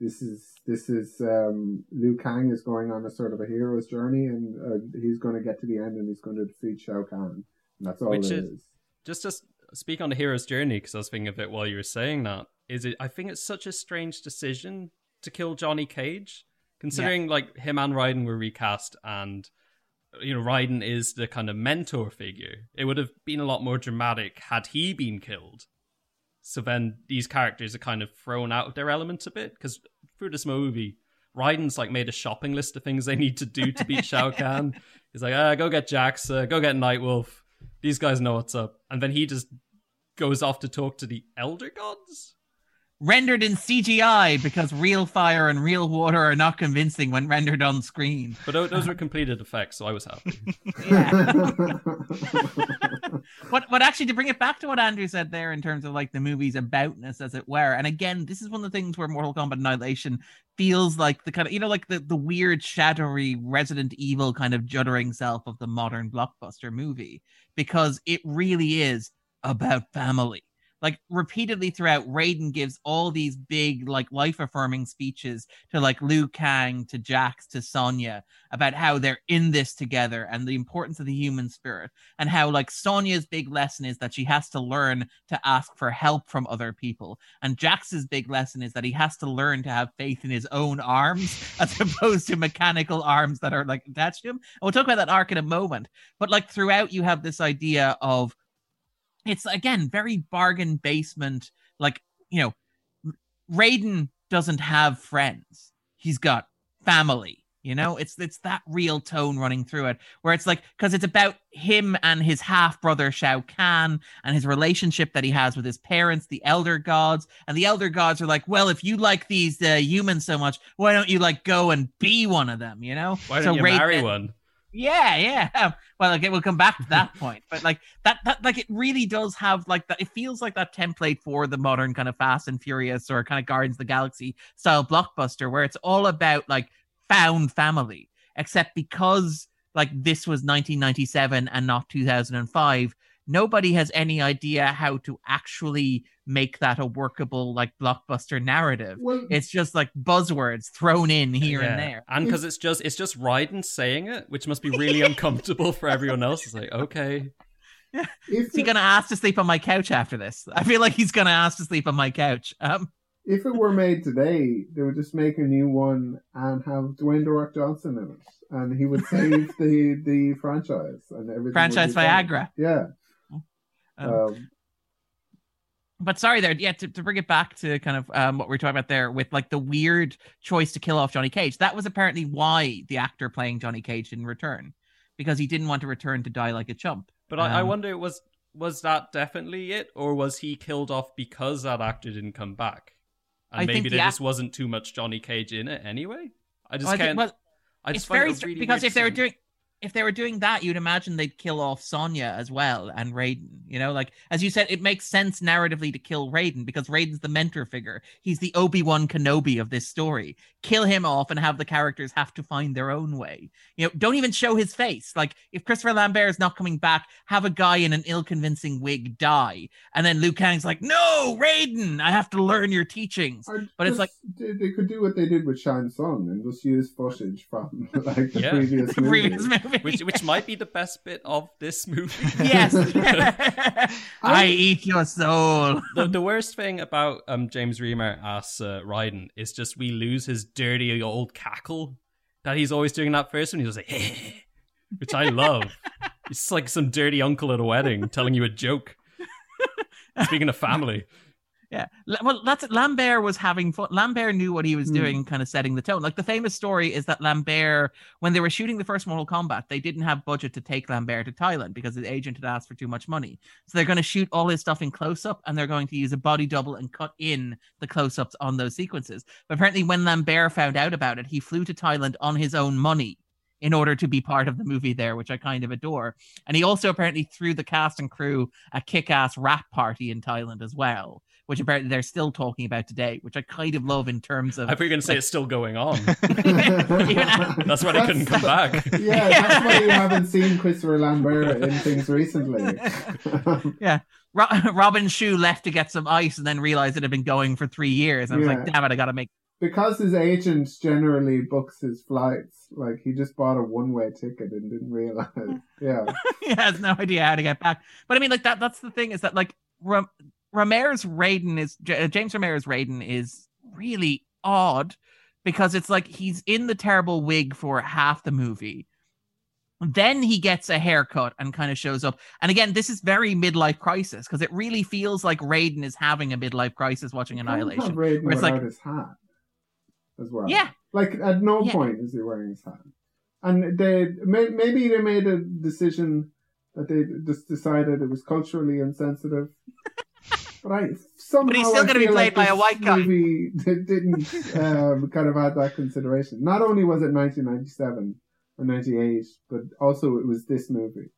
this is this is um, Liu Kang is going on a sort of a hero's journey, and uh, he's going to get to the end, and he's going to defeat Shao Kahn, and that's all Which it is- is. Just s- speak on the hero's journey, because I was thinking of it while you were saying that, is it? I think it's such a strange decision to kill Johnny Cage, considering like him and Raiden were recast, and you know Raiden is the kind of mentor figure. It would have been a lot more dramatic had he been killed. So then these characters are kind of thrown out of their element a bit because through this movie, Raiden's like made a shopping list of things they need to do to beat Shao Kahn. He's like, ah, go get Jax, uh, go get Nightwolf. These guys know what's up. And then he just goes off to talk to the Elder Gods. Rendered in CGI because real fire and real water are not convincing when rendered on screen. But those were completed effects, so I was happy. Yeah. What what actually to bring it back to what Andrew said there in terms of like the movie's aboutness as it were. And again, this is one of the things where Mortal Kombat Annihilation feels like the kind of you know, like the, the weird shadowy Resident Evil kind of juddering self of the modern blockbuster movie. Because it really is about family. Like repeatedly throughout, Raiden gives all these big, like life affirming speeches to like Liu Kang, to Jax, to Sonya about how they're in this together and the importance of the human spirit and how like Sonya's big lesson is that she has to learn to ask for help from other people. And Jax's big lesson is that he has to learn to have faith in his own arms as opposed to mechanical arms that are like attached to him. And we'll talk about that arc in a moment. But like throughout you have this idea of it's again very bargain basement like you know Raiden doesn't have friends. He's got family you know? It's it's that real tone running through it where it's like because it's about him and his half brother Shao Kahn and his relationship that he has with his parents the elder gods and the elder gods are like well if you like these uh, humans so much why don't you like go and be one of them you know? Why don't So you Raiden- marry one? Yeah, yeah. Well, okay, we'll come back to that point. But like that, that like it really does have like that. It feels like that template for the modern kind of Fast and Furious or kind of Guardians of the Galaxy style blockbuster, where it's all about like found family. Except because like this was 1997 and not 2005, nobody has any idea how to actually make that a workable like blockbuster narrative. well, It's just like buzzwords thrown in here and there. And because it's just it's just Raiden saying it, which must be really uncomfortable for everyone else. It's like, okay. if Is he it- gonna ask to sleep on my couch after this? I feel like he's gonna ask to sleep on my couch. Um, if it were made today, they would just make a new one and have Dwayne the Rock Johnson in it, and he would save the the franchise and everything. Franchise be fine. Viagra. Yeah. Um, Um, but sorry there yeah to, to bring it back to kind of um, what we are talking about there with like the weird choice to kill off johnny cage that was apparently why the actor playing johnny cage didn't return because he didn't want to return to die like a chump But I, I Um, wonder was was that definitely it, or was he killed off because that actor didn't come back? And I maybe think there the just wasn't too much Johnny Cage in it anyway. I just Well, I think- can't. well, I just it's find very it really because if they were doing if they were doing that you'd imagine they'd kill off sonya as well and raiden you know? Like as you said it makes sense narratively to kill raiden because raiden's the mentor figure. He's the obi-wan kenobi of this story. Kill him off and have the characters have to find their own way. You know don't even show his face. Like if christopher lambert is not coming back have a guy in an ill-convincing wig die. And then liu kang's like no raiden i have to learn your teachings. Or But it's like they, they could do what they did with Shang Tsung and just use footage from like the Yeah. previous the previous movie which which might be the best bit of this movie. yes i eat your soul the, the worst thing about um James Remar as uh, Raiden is just we lose his dirty old cackle that he's always doing that first one. He was like, which I love. It's like some dirty uncle at a wedding telling you a joke. Speaking of family, Yeah. Well, that's Lambert was having fun. Lambert knew what he was Hmm. doing, kind of setting the tone. Like the famous story is that Lambert, when they were shooting the first Mortal Kombat, they didn't have budget to take Lambert to Thailand because his agent had asked for too much money. So they're going to shoot all his stuff in close up and they're going to use a body double and cut in the close ups on those sequences. But apparently, when Lambert found out about it, he flew to Thailand on his own money in order to be part of the movie there, which I kind of adore. And he also apparently threw the cast and crew a kick ass rap party in Thailand as well, which apparently they're still talking about today, which I kind of love in terms of. I thought you were going to say it's still going on. That's why they couldn't come back. Yeah, that's why you haven't seen Christopher Lambert in things recently. yeah. Robin Shou left to get some ice and then realized it had been going for three years. I was like, damn it, I got to make. Because his agent generally books his flights, like he just bought a one-way ticket and didn't realize. Yeah, he has no idea how to get back. But I mean, like that. That's the thing is that like Ram- Remar's Raiden is J- uh, James Remar's Raiden is really odd because it's like he's in the terrible wig for half the movie. Then he gets a haircut and kind of shows up. And again, this is very midlife crisis because it really feels like Raiden is having a midlife crisis watching You can't have Annihilation. Raiden where it's like- his hat as well. Yeah, like at no Yeah. point is he wearing his hat. And they may, maybe they made a decision that they just decided it was culturally insensitive. But I somehow But he's still gonna be feel played like by a this white guy. Movie didn't um, kind of add that consideration. Not only was it 1997 or 98, but also it was this movie.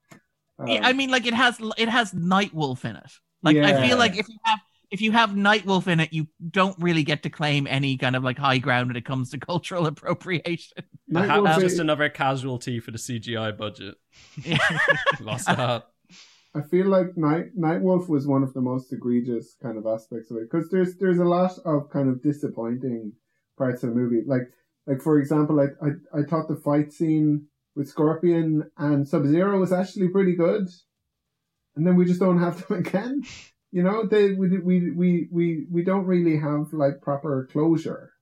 Um, I mean, like it has it has Nightwolf in it. Like I feel like if you have if you have Nightwolf in it, you don't really get to claim any kind of like high ground when it comes to cultural appropriation. The hat Nightwolf is- just another casualty for the CGI budget. Yeah. Lost that. I feel like Night Nightwolf was one of the most egregious kind of aspects of it because there's there's a lot of kind of disappointing parts of the movie. Like like for example, I I, I thought the fight scene with Scorpion and Sub Zero was actually pretty good, and then we just don't have them again. You know, they we we we we we don't really have like proper closure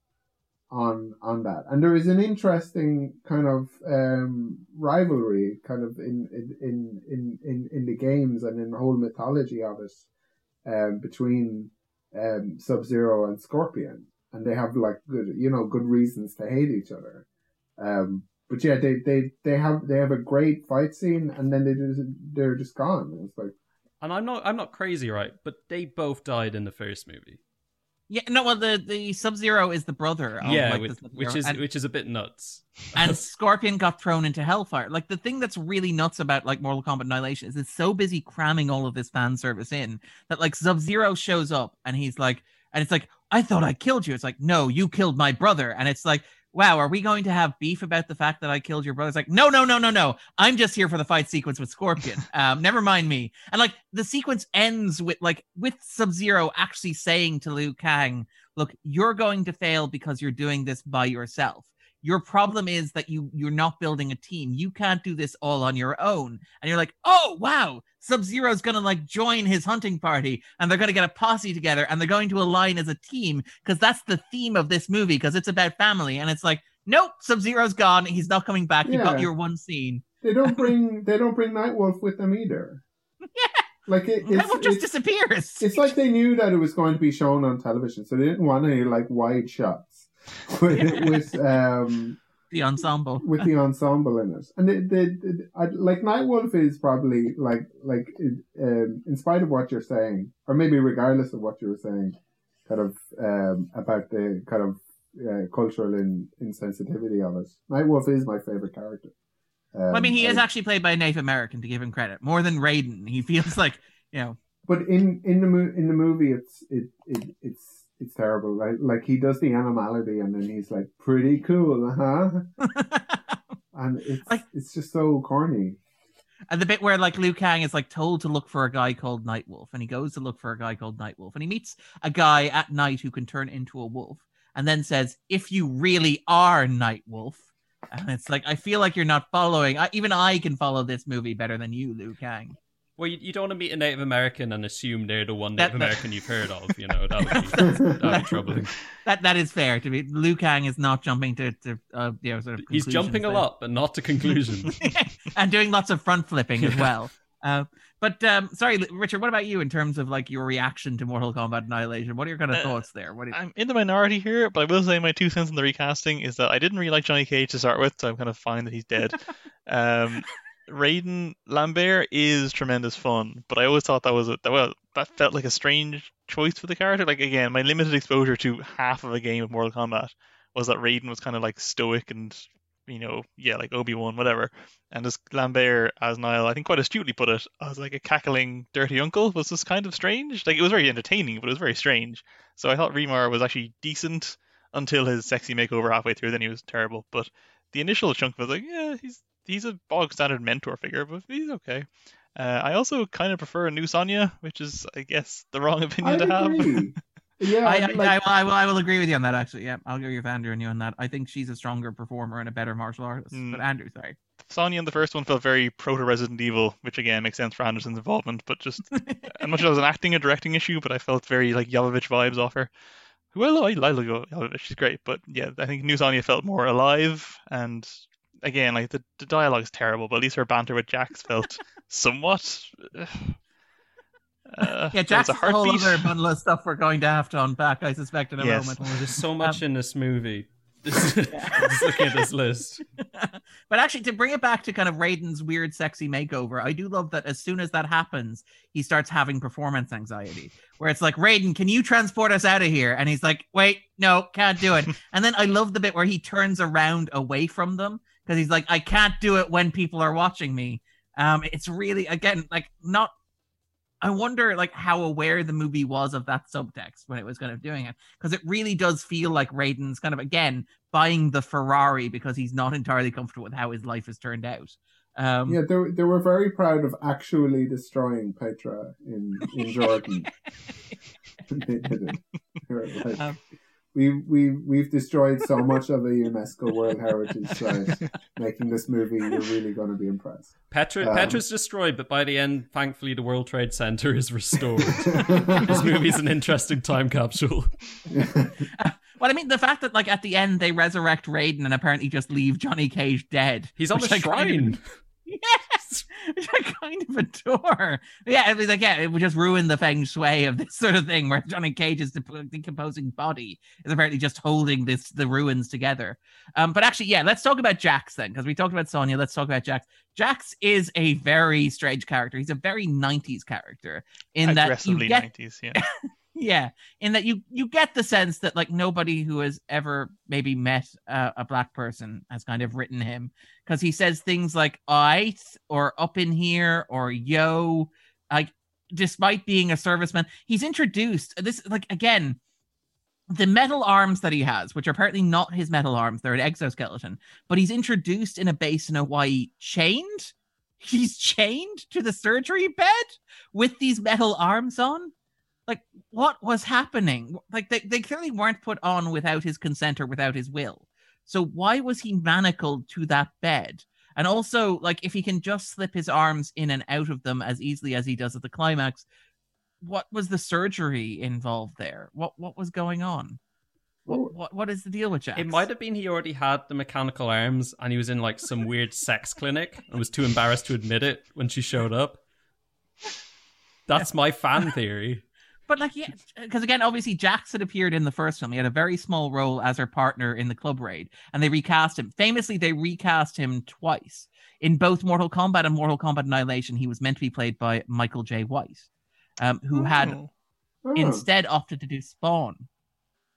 on on that. And there is an interesting kind of um, rivalry, kind of in in, in in in the games and in the whole mythology of it, um, between um, Sub Zero and Scorpion, and they have like good you know good reasons to hate each other. Um, but yeah, they, they they have they have a great fight scene, and then they just they're just gone. It's like And I'm not I'm not crazy, right? But they both died in the first movie. Yeah, no, well the the Sub Zero is the brother. Of, yeah, like, which, the which is and, which is a bit nuts. and Scorpion got thrown into Hellfire. Like the thing that's really nuts about like Mortal Kombat Annihilation is it's so busy cramming all of this fan service in that like Sub Zero shows up and he's like, and it's like, I thought I killed you. It's like, no, you killed my brother. And it's like, wow, are we going to have beef about the fact that I killed your brother? It's like, no, no, no, no, no. I'm just here for the fight sequence with Scorpion. Um, never mind me. And like the sequence ends with like with Sub Zero actually saying to Liu Kang, look, you're going to fail because you're doing this by yourself. Your problem is that you you're not building a team. You can't do this all on your own. And you're like, oh wow, Sub Zero's gonna like join his hunting party, and they're gonna get a posse together, and they're going to align as a team because that's the theme of this movie because it's about family. And it's like, nope, Sub Zero's gone. He's not coming back. You got your one scene. They don't bring they don't bring Nightwolf with them either. Yeah. Like it, it's, just it's, disappears. it's like they knew that it was going to be shown on television, so they didn't want any like wide shots with, with um the ensemble. with the ensemble in it. And the, the, the I, like Nightwolf is probably like like it, um, in spite of what you're saying, or maybe regardless of what you were saying, kind of um, about the kind of uh, cultural in, insensitivity of it. Nightwolf is my favorite character. Um, Well, I mean, he is actually played by a Native American, to give him credit, more than Raiden. He feels like, you know, but in in the in the movie, it's it, it it's it's terrible. Like like he does the animality, and then he's like pretty cool, huh? And it's Like- it's just so corny. and the bit where like Liu Kang is like told to look for a guy called Nightwolf, and he goes to look for a guy called Nightwolf, and he meets a guy at night who can turn into a wolf, and then says, "If you really are Nightwolf," and it's like I feel like you're not following. I, even I can follow this movie better than you, Liu Kang. Well, you, you don't want to meet a Native American and assume they're the one Native that- American you've heard of. You know that would be, that'd be troubling. That that is fair to be. Liu Kang is not jumping to to uh, you know sort of. He's jumping a lot, but not to conclusions. and doing lots of front flipping as well. Uh, but um, sorry, Richard. What about you in terms of like your reaction to Mortal Kombat Annihilation? What are your kind of Uh, thoughts there? What you, I'm in the minority here, but I will say my two cents on the recasting is that I didn't really like Johnny Cage to start with, so I'm kind of fine that he's dead. um, Raiden Lambert is tremendous fun, but I always thought that was a, that well that felt like a strange choice for the character. Like again, my limited exposure to half of a game of Mortal Kombat was that Raiden was kind of like stoic and you know yeah like Obi Wan whatever, and as Lambert as Niall I think quite astutely put it as like a cackling dirty uncle was just kind of strange. Like it was very entertaining, but it was very strange. So I thought Remar was actually decent until his sexy makeover halfway through. Then he was terrible. But the initial chunk was like, yeah, he's he's a bog standard mentor figure, but he's okay. Uh, I also kind of prefer a new Sonya, which is, I guess, the wrong I opinion to have. Yeah, I, I, like, I, will- I, will, I will agree with you on that. Actually, yeah, I'll agree with Andrew and you on that. I think she's a stronger performer and a better martial artist. Mm. But Andrew, sorry. Sonya in the first one felt very proto Resident Evil, which again makes sense for Anderson's involvement, but just I'm not sure it was an acting or directing issue, but I felt very like Jovovich vibes off her. Who I love, I like Jovovich, she's great, but yeah, I think New Sonya felt more alive, and again, like the, the dialogue is terrible, but at least her banter with Jax felt somewhat. Uh, yeah, there Jack's a a whole heartbeat. other bundle of stuff we're going to have to unpack, I suspect, in a Yes. moment. Oh, there's so much in this movie. Just, just looking at this list. but actually, to bring it back to kind of Raiden's weird, sexy makeover, I do love that as soon as that happens, he starts having performance anxiety, where it's like, Raiden, can you transport us out of here? And he's like, wait, no, can't do it. and then I love the bit where he turns around away from them because he's like, I can't do it when people are watching me. Um, it's really again like not. I wonder like how aware the movie was of that subtext when it was kind of doing it because it really does feel like Raiden's kind of again buying the Ferrari because he's not entirely comfortable with how his life has turned out. Um, yeah, they, they were very proud of actually destroying Petra in, in Jordan. they did it. They were like, Um, we we we've destroyed so much of the UNESCO World Heritage Site. Making this movie, you're really going to be impressed. Petra, Um, Petra's destroyed, but by the end, thankfully, the World Trade Center is restored. this movie's an interesting time capsule. well, I mean, the fact that like at the end they resurrect Raiden and apparently just leave Johnny Cage dead. He's on which the I kind of- shrine. Yes, which I kind of adore. Yeah, it was like yeah, it would just ruin the feng shui of this sort of thing where Johnny Cage's de- decomposing body is apparently just holding this the ruins together. Um, but actually, yeah, let's talk about Jax then, because we talked about Sonya. Let's talk about Jax. Jax is a very strange character. He's a very '90s character in that you Aggressively get 90s, yeah. yeah in that you you get the sense that like nobody who has ever maybe met a black person has kind of written him because he says things like i or up in here or yo like despite being a serviceman he's introduced this like again the metal arms that he has which are apparently not his metal arms they're an exoskeleton but he's introduced in a base in hawaii chained he's chained to the surgery bed with these metal arms on like what was happening like they, they clearly weren't put on without his consent or without his will So why was he manacled to that bed? And also, like, if he can just slip his arms in and out of them as easily as he does at the climax, what was the surgery involved there? What what was going on? What what, what is the deal with Jack? It might have been he already had the mechanical arms and he was in like some weird sex clinic and was too embarrassed to admit it when she showed up. That's my fan theory. But like, yeah, because again, obviously Jackson appeared in the first film. He had a very small role as her partner in the club raid, and they recast him. Famously, they recast him twice in both Mortal Kombat and Mortal Kombat Annihilation. He was meant to be played by Michael J. White, um, who had Oh. Oh. instead opted to do Spawn.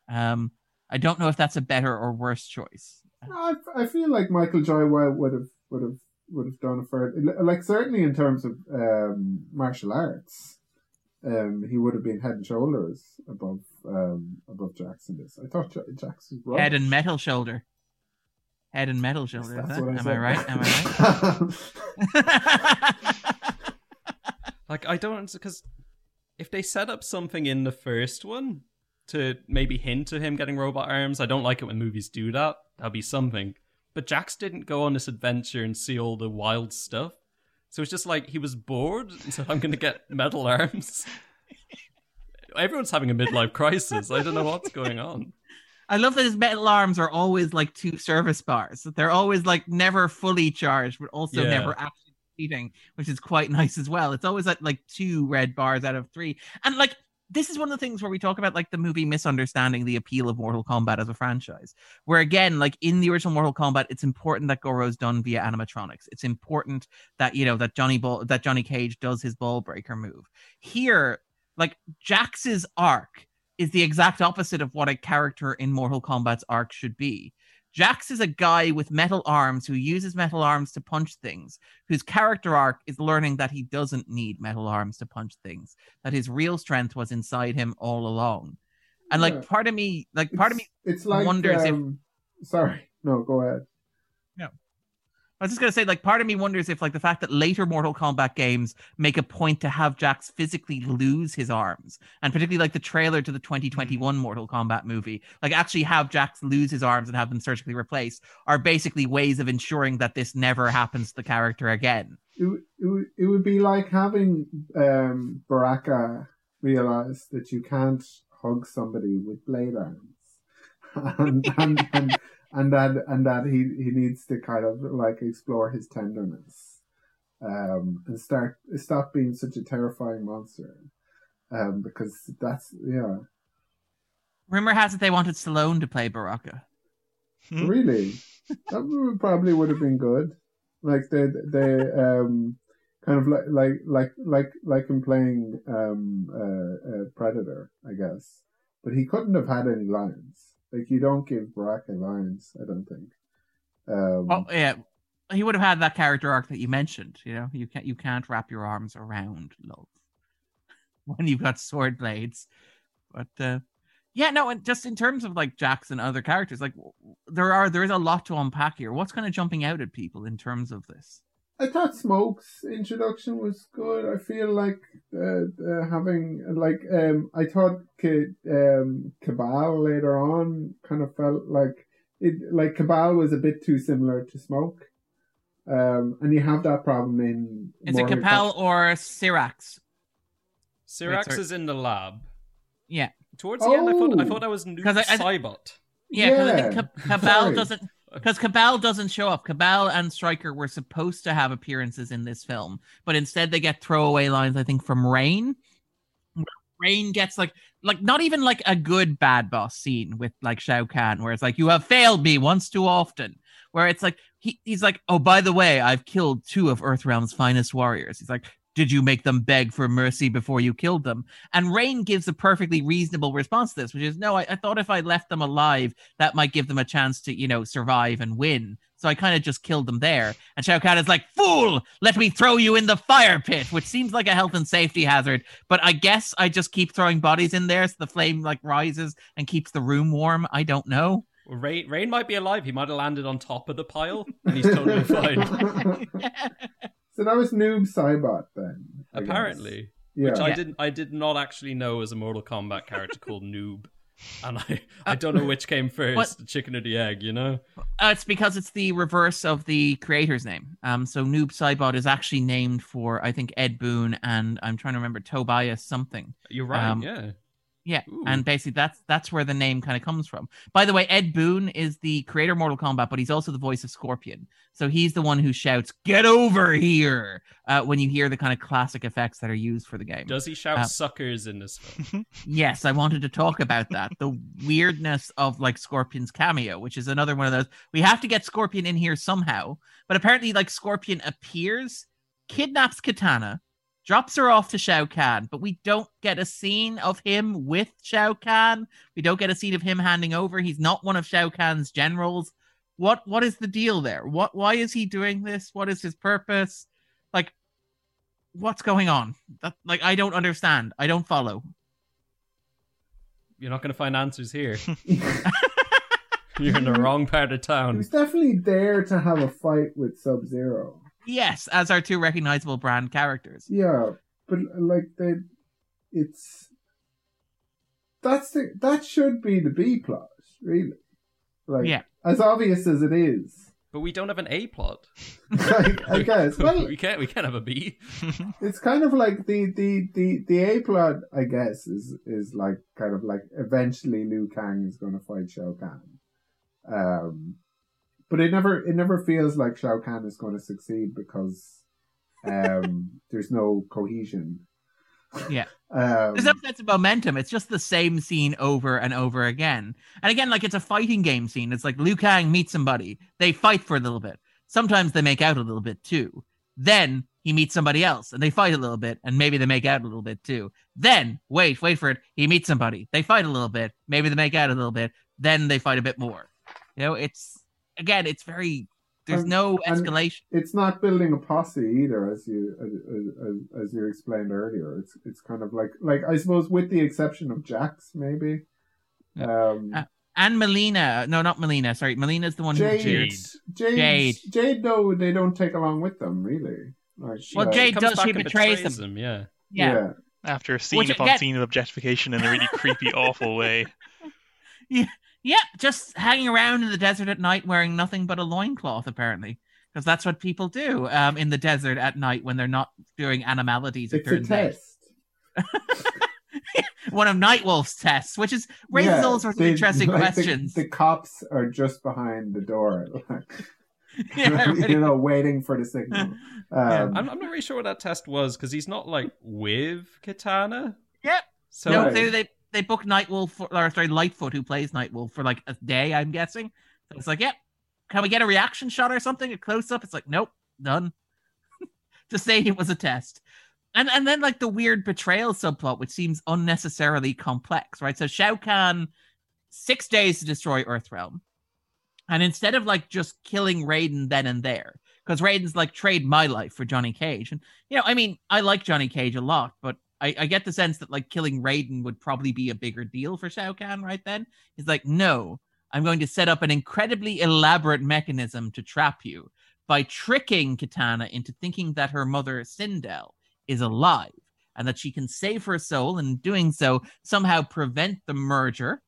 Um, I don't know if that's a better or worse choice. I, I feel like Michael J. White would have would have would have done a fair like certainly in terms of um, martial arts, um, he would have been head and shoulders above um, above Jackson. This I thought Ja- Jackson was Head and metal shoulder. Head and metal shoulder. That's is what? I Am I right? Am I right? Like I don't because if they set up something in the first one to maybe hint to him getting robot arms, I don't like it when movies do that. That'll be something. But Jax didn't go on this adventure and see all the wild stuff. So it's just like he was bored so I'm gonna get metal arms. Everyone's having a midlife crisis. I don't know what's going on. I love that his metal arms are always like two service bars. They're always like never fully charged, but also Yeah. never actually eating, which is quite nice as well. It's always at like two red bars out of three. And like this is one of the things where we talk about like the movie misunderstanding the appeal of Mortal Kombat as a franchise. Where again, like in the original Mortal Kombat, it's important that Goro's done via animatronics. It's important that you know that Johnny Ball that Johnny Cage does his ball breaker move. Here, like Jax's arc is the exact opposite of what a character in Mortal Kombat's arc should be. Jax is a guy with metal arms who uses metal arms to punch things, whose character arc is learning that he doesn't need metal arms to punch things, that his real strength was inside him all along. And Yeah. like part of me, like part of me it's like wonders if- um, sorry no go ahead I was just gonna say, like, part of me wonders if, like, the fact that later Mortal Kombat games make a point to have Jax physically lose his arms, and particularly like the trailer to the 2021 Mortal Kombat movie, like, actually have Jax lose his arms and have them surgically replaced, are basically ways of ensuring that this never happens to the character again. it, would- it, would- it would be like having um, Baraka realize that you can't hug somebody with blade arms, and and, and and that and that he he needs to kind of like explore his tenderness, um, and start stop being such a terrifying monster, um, because that's yeah Rumor has it they wanted Stallone to play Baraka. Hmm? really that would, probably would have been good, like they they um kind of like like like like like him playing um uh, uh, Predator, I guess. But he couldn't have had any lines. Like you don't give Baraka lines, I don't think. Um, Oh yeah, he would have had that character arc that you mentioned. You know, you can't you can't wrap your arms around love when you've got sword blades. But uh, yeah, no, and just in terms of like Jax and other characters, like there are there is a lot to unpack here. What's kind of jumping out at people in terms of this? I thought Smoke's introduction was good. I feel like uh, uh, having like um, I thought K- um, Cabal later on kind of felt like it like Cabal was a bit too similar to Smoke, um, and you have that problem in Is it Mortal Capel or Cyrax? Cyrax sorry. is in the lab. Yeah, Towards the end, I thought I Oh. thought that was Noob 'Cause I- I- Saibot. yeah, because I think Yeah. Cabal doesn't because Cabal doesn't show up. Cabal and Stryker were supposed to have appearances in this film, but instead they get throwaway lines. I think from Rain. Rain gets like like not even like a good bad boss scene with like Shao Kahn, where it's like you have failed me once too often. Where it's like he, he's like, oh by the way, I've killed two of Earthrealm's finest warriors. He's like, did you make them beg for mercy before you killed them? And Rain gives a perfectly reasonable response to this, which is, no, I, I thought if I left them alive, that might give them a chance to, you know, survive and win. So I kind of just killed them there. And Shao Kahn is like, fool, let me throw you in the fire pit, which seems like a health and safety hazard. But I guess I just keep throwing bodies in there so the flame like rises and keeps the room warm. I don't know. Well, Rain, Rain might be alive. He might have landed on top of the pile, and he's totally fine. so that was Noob Saibot then. I. Apparently, yeah. which I Yeah. didn't. I did not actually know as a Mortal Kombat character called Noob. and I I don't know which came first, What? the chicken or the egg. You know. Uh, it's because it's the reverse of the creator's name. Um, so Noob Saibot is actually named for I think Ed Boon and I'm trying to remember Tobias something. You're right. Um, yeah. Yeah, Ooh. and basically that's that's where the name kind of comes from. By the way, Ed Boon is the creator of Mortal Kombat, but he's also the voice of Scorpion. So he's the one who shouts "Get over here" uh, when you hear the kind of classic effects that are used for the game. Does he shout uh, suckers in this film? Yes, I wanted to talk about that. the weirdness of like Scorpion's cameo, which is another one of those. We have to get Scorpion in here somehow. But apparently, like Scorpion appears, kidnaps Katana, drops her off to Shao Kahn, but we don't get a scene of him with Shao Kahn. We don't get a scene of him handing over. He's not one of Shao Kahn's generals. What what is the deal there? What why is he doing this? What is his purpose? Like what's going on? That like I don't understand. I don't follow. You're not going to find answers here. You're in the wrong part of He town. was definitely there to have a fight with Sub Zero. Yes, as our two recognizable brand characters. Yeah, but like they, it's that's the that should be the B plot, really. Like, Yeah. as obvious as it is, But we don't have an A plot. like, I guess. Well, we can't. We can't have a B. it's kind of like the the the the A plot. I guess is is like kind of like eventually Liu Kang is going to fight Shao Kahn. Um, but it never it never feels like Shao Kahn is going to succeed because um there's no cohesion. Yeah. Um, There's no sense of momentum. It's just the same scene over and over again. And again, like it's a fighting game scene. It's like Liu Kang meets somebody. They fight for a little bit. Sometimes they make out a little bit too. Then he meets somebody else and they fight a little bit and maybe they make out a little bit too. Then, wait, wait for it. He meets somebody. They fight a little bit. Maybe they make out a little bit. Then they fight a bit more. You know, it's again, it's very there's And- no escalation. it's not building a posse either, as you as, as, as you explained earlier. It's it's kind of like like I suppose with the exception of Jax, maybe. Um, Uh, And Melina, no, not Melina. Sorry, Melina's the one who Jade. Jade, Jade. Jade, though they don't take along with them really. Like, Well, uh, Jade does, back she betrays betrays them. him. Yeah. Yeah. After a scene Which upon again- scene of objectification in a really creepy, awful way. Yeah, just hanging around in the desert at night wearing nothing but a loincloth, apparently. Because that's what people do um, in the desert at night when they're not doing animalities. It it's a test. One of Nightwolf's tests, which is raises Yeah, all sorts they- of interesting like, questions. The, cops are just behind the door, like, Yeah, right. you know, waiting for the signal. Um, Yeah. I'm, I'm not really sure what that test was because he's not like with Katana. Yep. So no, Right. they, they they book Nightwolf for, or sorry, Litefoot, who plays Nightwolf, for like a day, I'm guessing. So it's like, yep. Can we get a reaction shot or something? A close up? It's like, nope, done. to say it was a test. And and then like the weird betrayal subplot, which seems unnecessarily complex, right? So Shao Kahn, six days to destroy Earthrealm. And instead of like just killing Raiden then and there, because Raiden's like trade my life for Johnny Cage. And you know, I mean, I like Johnny Cage a lot, but I, I get the sense that like killing Raiden would probably be a bigger deal for Shao Kahn right then. He's like, no, I'm going to set up an incredibly elaborate mechanism to trap you by tricking Katana into thinking that her mother Sindel is alive and that she can save her soul and in doing so somehow prevent the merger,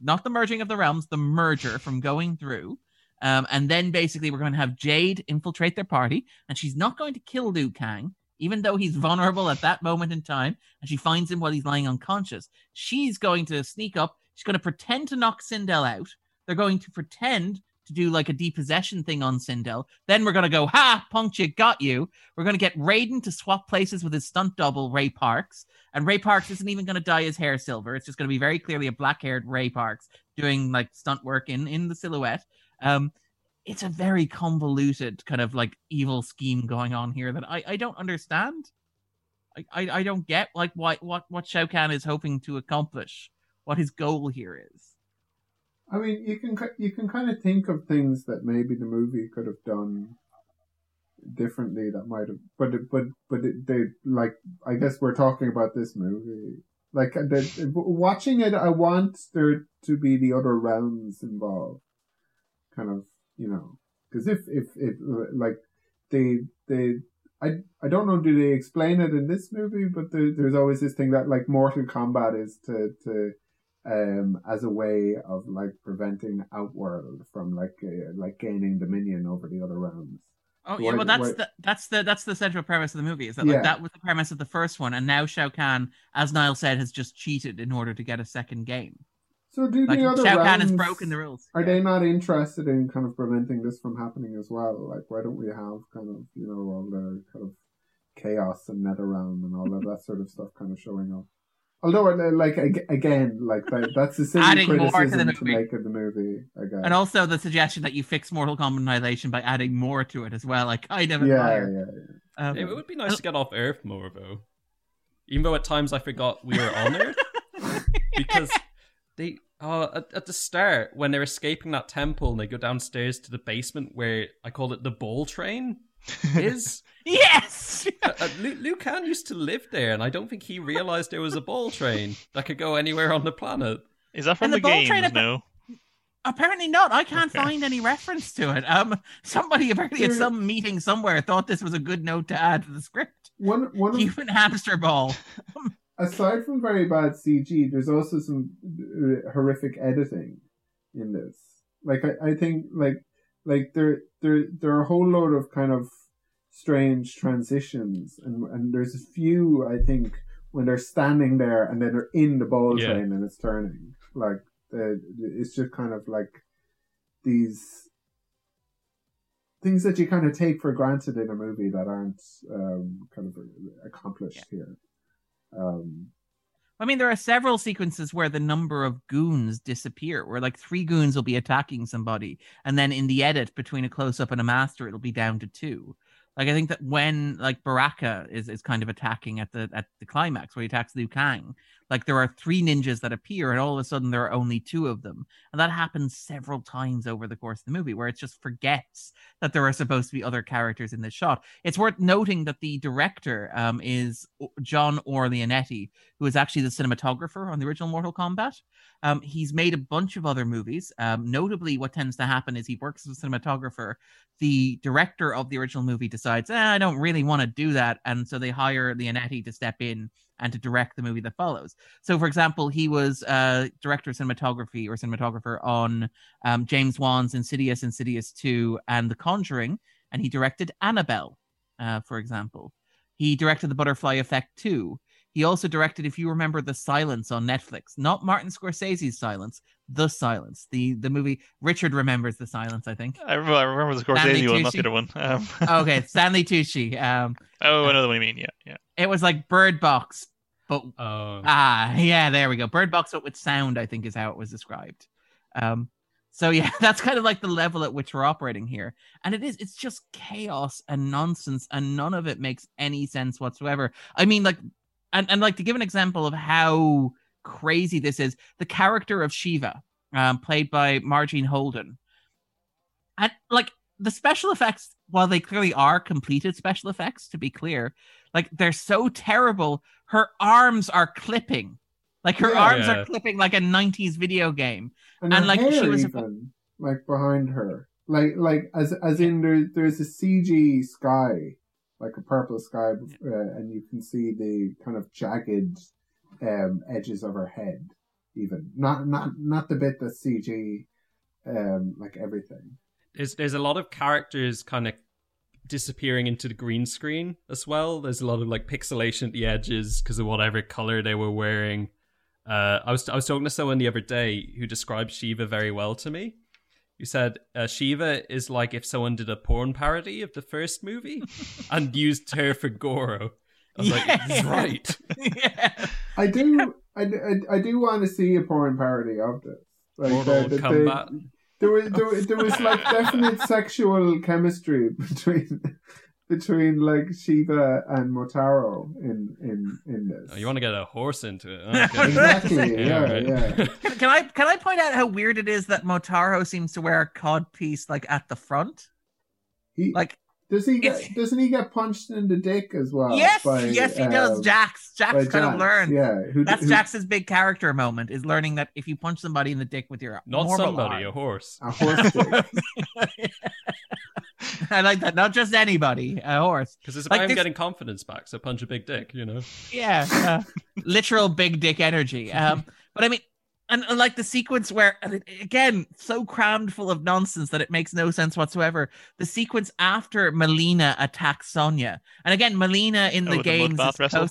not the merging of the realms, the merger from going through. Um, and then basically we're going to have Jade infiltrate their party, and she's not going to kill Liu Kang, even though he's vulnerable at that moment in time, and she finds him while he's lying unconscious. She's going to sneak up. She's going to pretend to knock Sindel out. They're going to pretend to do like a depossession thing on Sindel. Then we're going to go, ha, you, got you. We're going to get Raiden to swap places with his stunt double, Ray Parks. And Ray Parks isn't even going to dye his hair silver. It's just going to be very clearly a black haired Ray Parks doing like stunt work in, in the silhouette. Um, it's a very convoluted kind of like evil scheme going on here that I, I don't understand. I, I, I don't get like what what what Shao Kahn is hoping to accomplish, what his goal here is. I mean, you can you can kind of think of things that maybe the movie could have done differently. That might have, but it- but but it, they like. I guess we're talking about this movie. Like uh, the, watching it, I want there to be the other realms involved. Kind of, you know, because if if if like they they I I don't know do they explain it in this movie, but there, there's always this thing that like Mortal Kombat is to to um, as a way of like preventing Outworld from like uh, like gaining dominion over the other realms. Oh yeah, well that's why- the that's the that's the central premise of the movie. Is that Yeah. like that was the premise of the first one, and now Shao Kahn, as Niall said, has just cheated in order to get a second game. So do Like the other Shao Kahn has realms, broken the rules. Are Yeah. they not interested in kind of preventing this from happening as well? Like, why don't we have kind of you know all the kind of chaos and NetherRealm and all of that sort of stuff kind of showing up? Although, uh, like again, like that's a silly Adding more to the criticism to, make of the movie. I guess. And also the suggestion that you fix Mortal Kombat Annihilation by adding more to it as well. Like I kind of yeah, admire. yeah, Um, It would be nice to get off Earth more, though. Even though at times I forgot we were on Earth, because they uh, at, at the start when they're escaping that temple and they go downstairs to the basement where I called it the ball train is. yes. uh, uh, Liu, Liu Kang used to live there, and I don't think he realized there was a ball train that could go anywhere on the planet. Is that from And the, the ball train games? No. Apparently not. I can't Okay. find any reference to it. Um, somebody apparently at some meeting somewhere thought this was a good note to add to the script. One one of Human hamster ball. aside from very bad CG, there's also some uh, horrific editing in this. Like I, I think like like there there there are a whole load of kind of strange transitions and and there's a few I think when they're standing there and then they're in the ball Yeah. train and it's turning. Like the, it's just kind of like these things that you kind of take for granted in a movie that aren't um, kind of accomplished here. Um, I mean, there are several sequences where the number of goons disappear, where like three goons will be attacking somebody, and then in the edit between a close up and a master, it'll be down to two. Like I think that when like Baraka is, is kind of attacking at the at the climax where he attacks Liu Kang, like there are three ninjas that appear, and all of a sudden there are only two of them, and that happens several times over the course of the movie, where it just forgets that there are supposed to be other characters in this shot. It's worth noting that the director um, is John R. Leonetti, who is actually the cinematographer on the original Mortal Kombat. Um, he's made a bunch of other movies. Um, notably, what tends to happen is he works as a cinematographer. The director of the original movie decides, eh, I don't really want to do that. And so they hire Leonetti to step in and to direct the movie that follows. So, for example, he was uh, director of cinematography or cinematographer on um, James Wan's Insidious, Insidious 2, and The Conjuring. And he directed Annabelle, uh, for example. He directed The Butterfly Effect 2. He also directed, if you remember, The Silence on Netflix, not Martin Scorsese's Silence, The Silence, the the movie. Richard remembers The Silence, I think. I remember, I remember the Stanley Scorsese one, not Tucci. the other one. Um, okay, Stanley Tucci. Um, oh, I know the one you mean. Yeah, yeah. it was like Bird Box, but Oh, ah, yeah, there we go. Bird Box, but with sound, I think, is how it was described. Um, so yeah, that's kind of like the level at which we're operating here, and it is. It's just chaos and nonsense, and none of it makes any sense whatsoever. I mean, like, and and like to give an example of how crazy this is, the character of Shiva, um, played by Marjean Holden, and like the special effects, while they clearly are completed special effects, to be clear, like they're so terrible. Her arms are clipping, like her Yeah. arms Yeah. are clipping like a '90s video game. and, And, like, she was- even like behind her, like like as as in there, there's a CG sky, like a purple sky, uh, and you can see the kind of jagged um, edges of her head. Even not not not the bit that's CG, um, like everything. there's there's a lot of characters kind of disappearing into the green screen as well. There's a lot of like pixelation at the edges because of whatever color they were wearing. Uh, I was I was talking to someone the other day who described Shiva very well to me. Who said uh, Shiva is like if someone did a porn parody of the first movie and used her for Goro. I was like, Yeah. right. yeah. I do, I, I, I do want to see a porn parody of this. Like Mortal Kombat. there was there, was- there was like definite sexual chemistry between between like Shiva and Motaro in in in this. Oh, you want to get a horse into it? Okay. exactly? yeah, right. yeah. Can I can I point out how weird it is that Motaro seems to wear a cod piece like at the front? He Like does he it's- get doesn't he get punched in the dick as well? yes, by, yes, he does. um, Jax, by Jax kind of Jax, learned. Yeah, who, That's who, Jax's big character moment is learning that if you punch somebody in the dick with your Not normal somebody, a horse. a horse. I like that. Not just anybody, a horse. Because it's about Like him this- getting confidence back. So punch a big dick, you know. Yeah, uh, literal big dick energy. Um, but I mean, and, and like the sequence where and it- again so crammed full of nonsense that it makes no sense whatsoever the sequence after melina attacks sonia and again melina in Oh, the with the games bath is wrestle?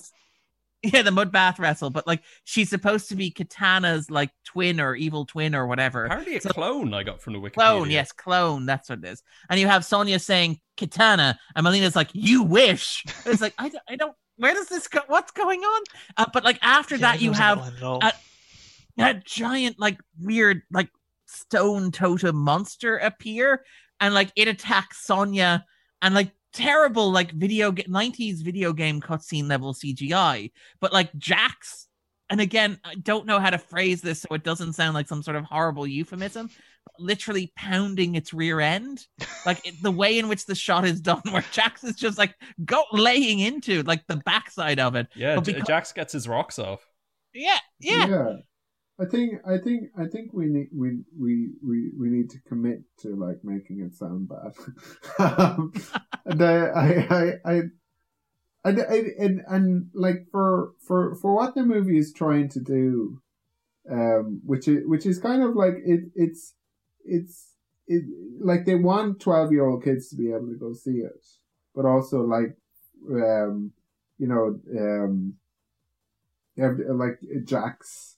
yeah the mud bath wrestle but like she's supposed to be katana's like twin or evil twin or whatever Apparently a So- clone I got from the Wikipedia. clone yes clone that's what it is and you have sonia saying katana and melina's like you wish it's like i, don't- I don't where does this go what's going on uh, but like after Yeah, that you have align at all. uh, that giant like weird like stone totem monster appear and like it attacks Sonya and like terrible like video ga- 90s video game cutscene level CGI but like Jax and again I don't know how to phrase this so it doesn't sound like some sort of horrible euphemism literally pounding its rear end. Like it, the way in which the shot is done where Jax is just like go laying into like the backside of it. Yeah, But because- Jax gets his rocks off. yeah. Yeah I think I think I think we need we we we, we need to commit to like making it sound bad. um, and I I I, I and, and, and like for for for what the movie is trying to do, um, which is which is kind of like it it's it's it like they want twelve year old kids to be able to go see it, but also like um you know um like Jax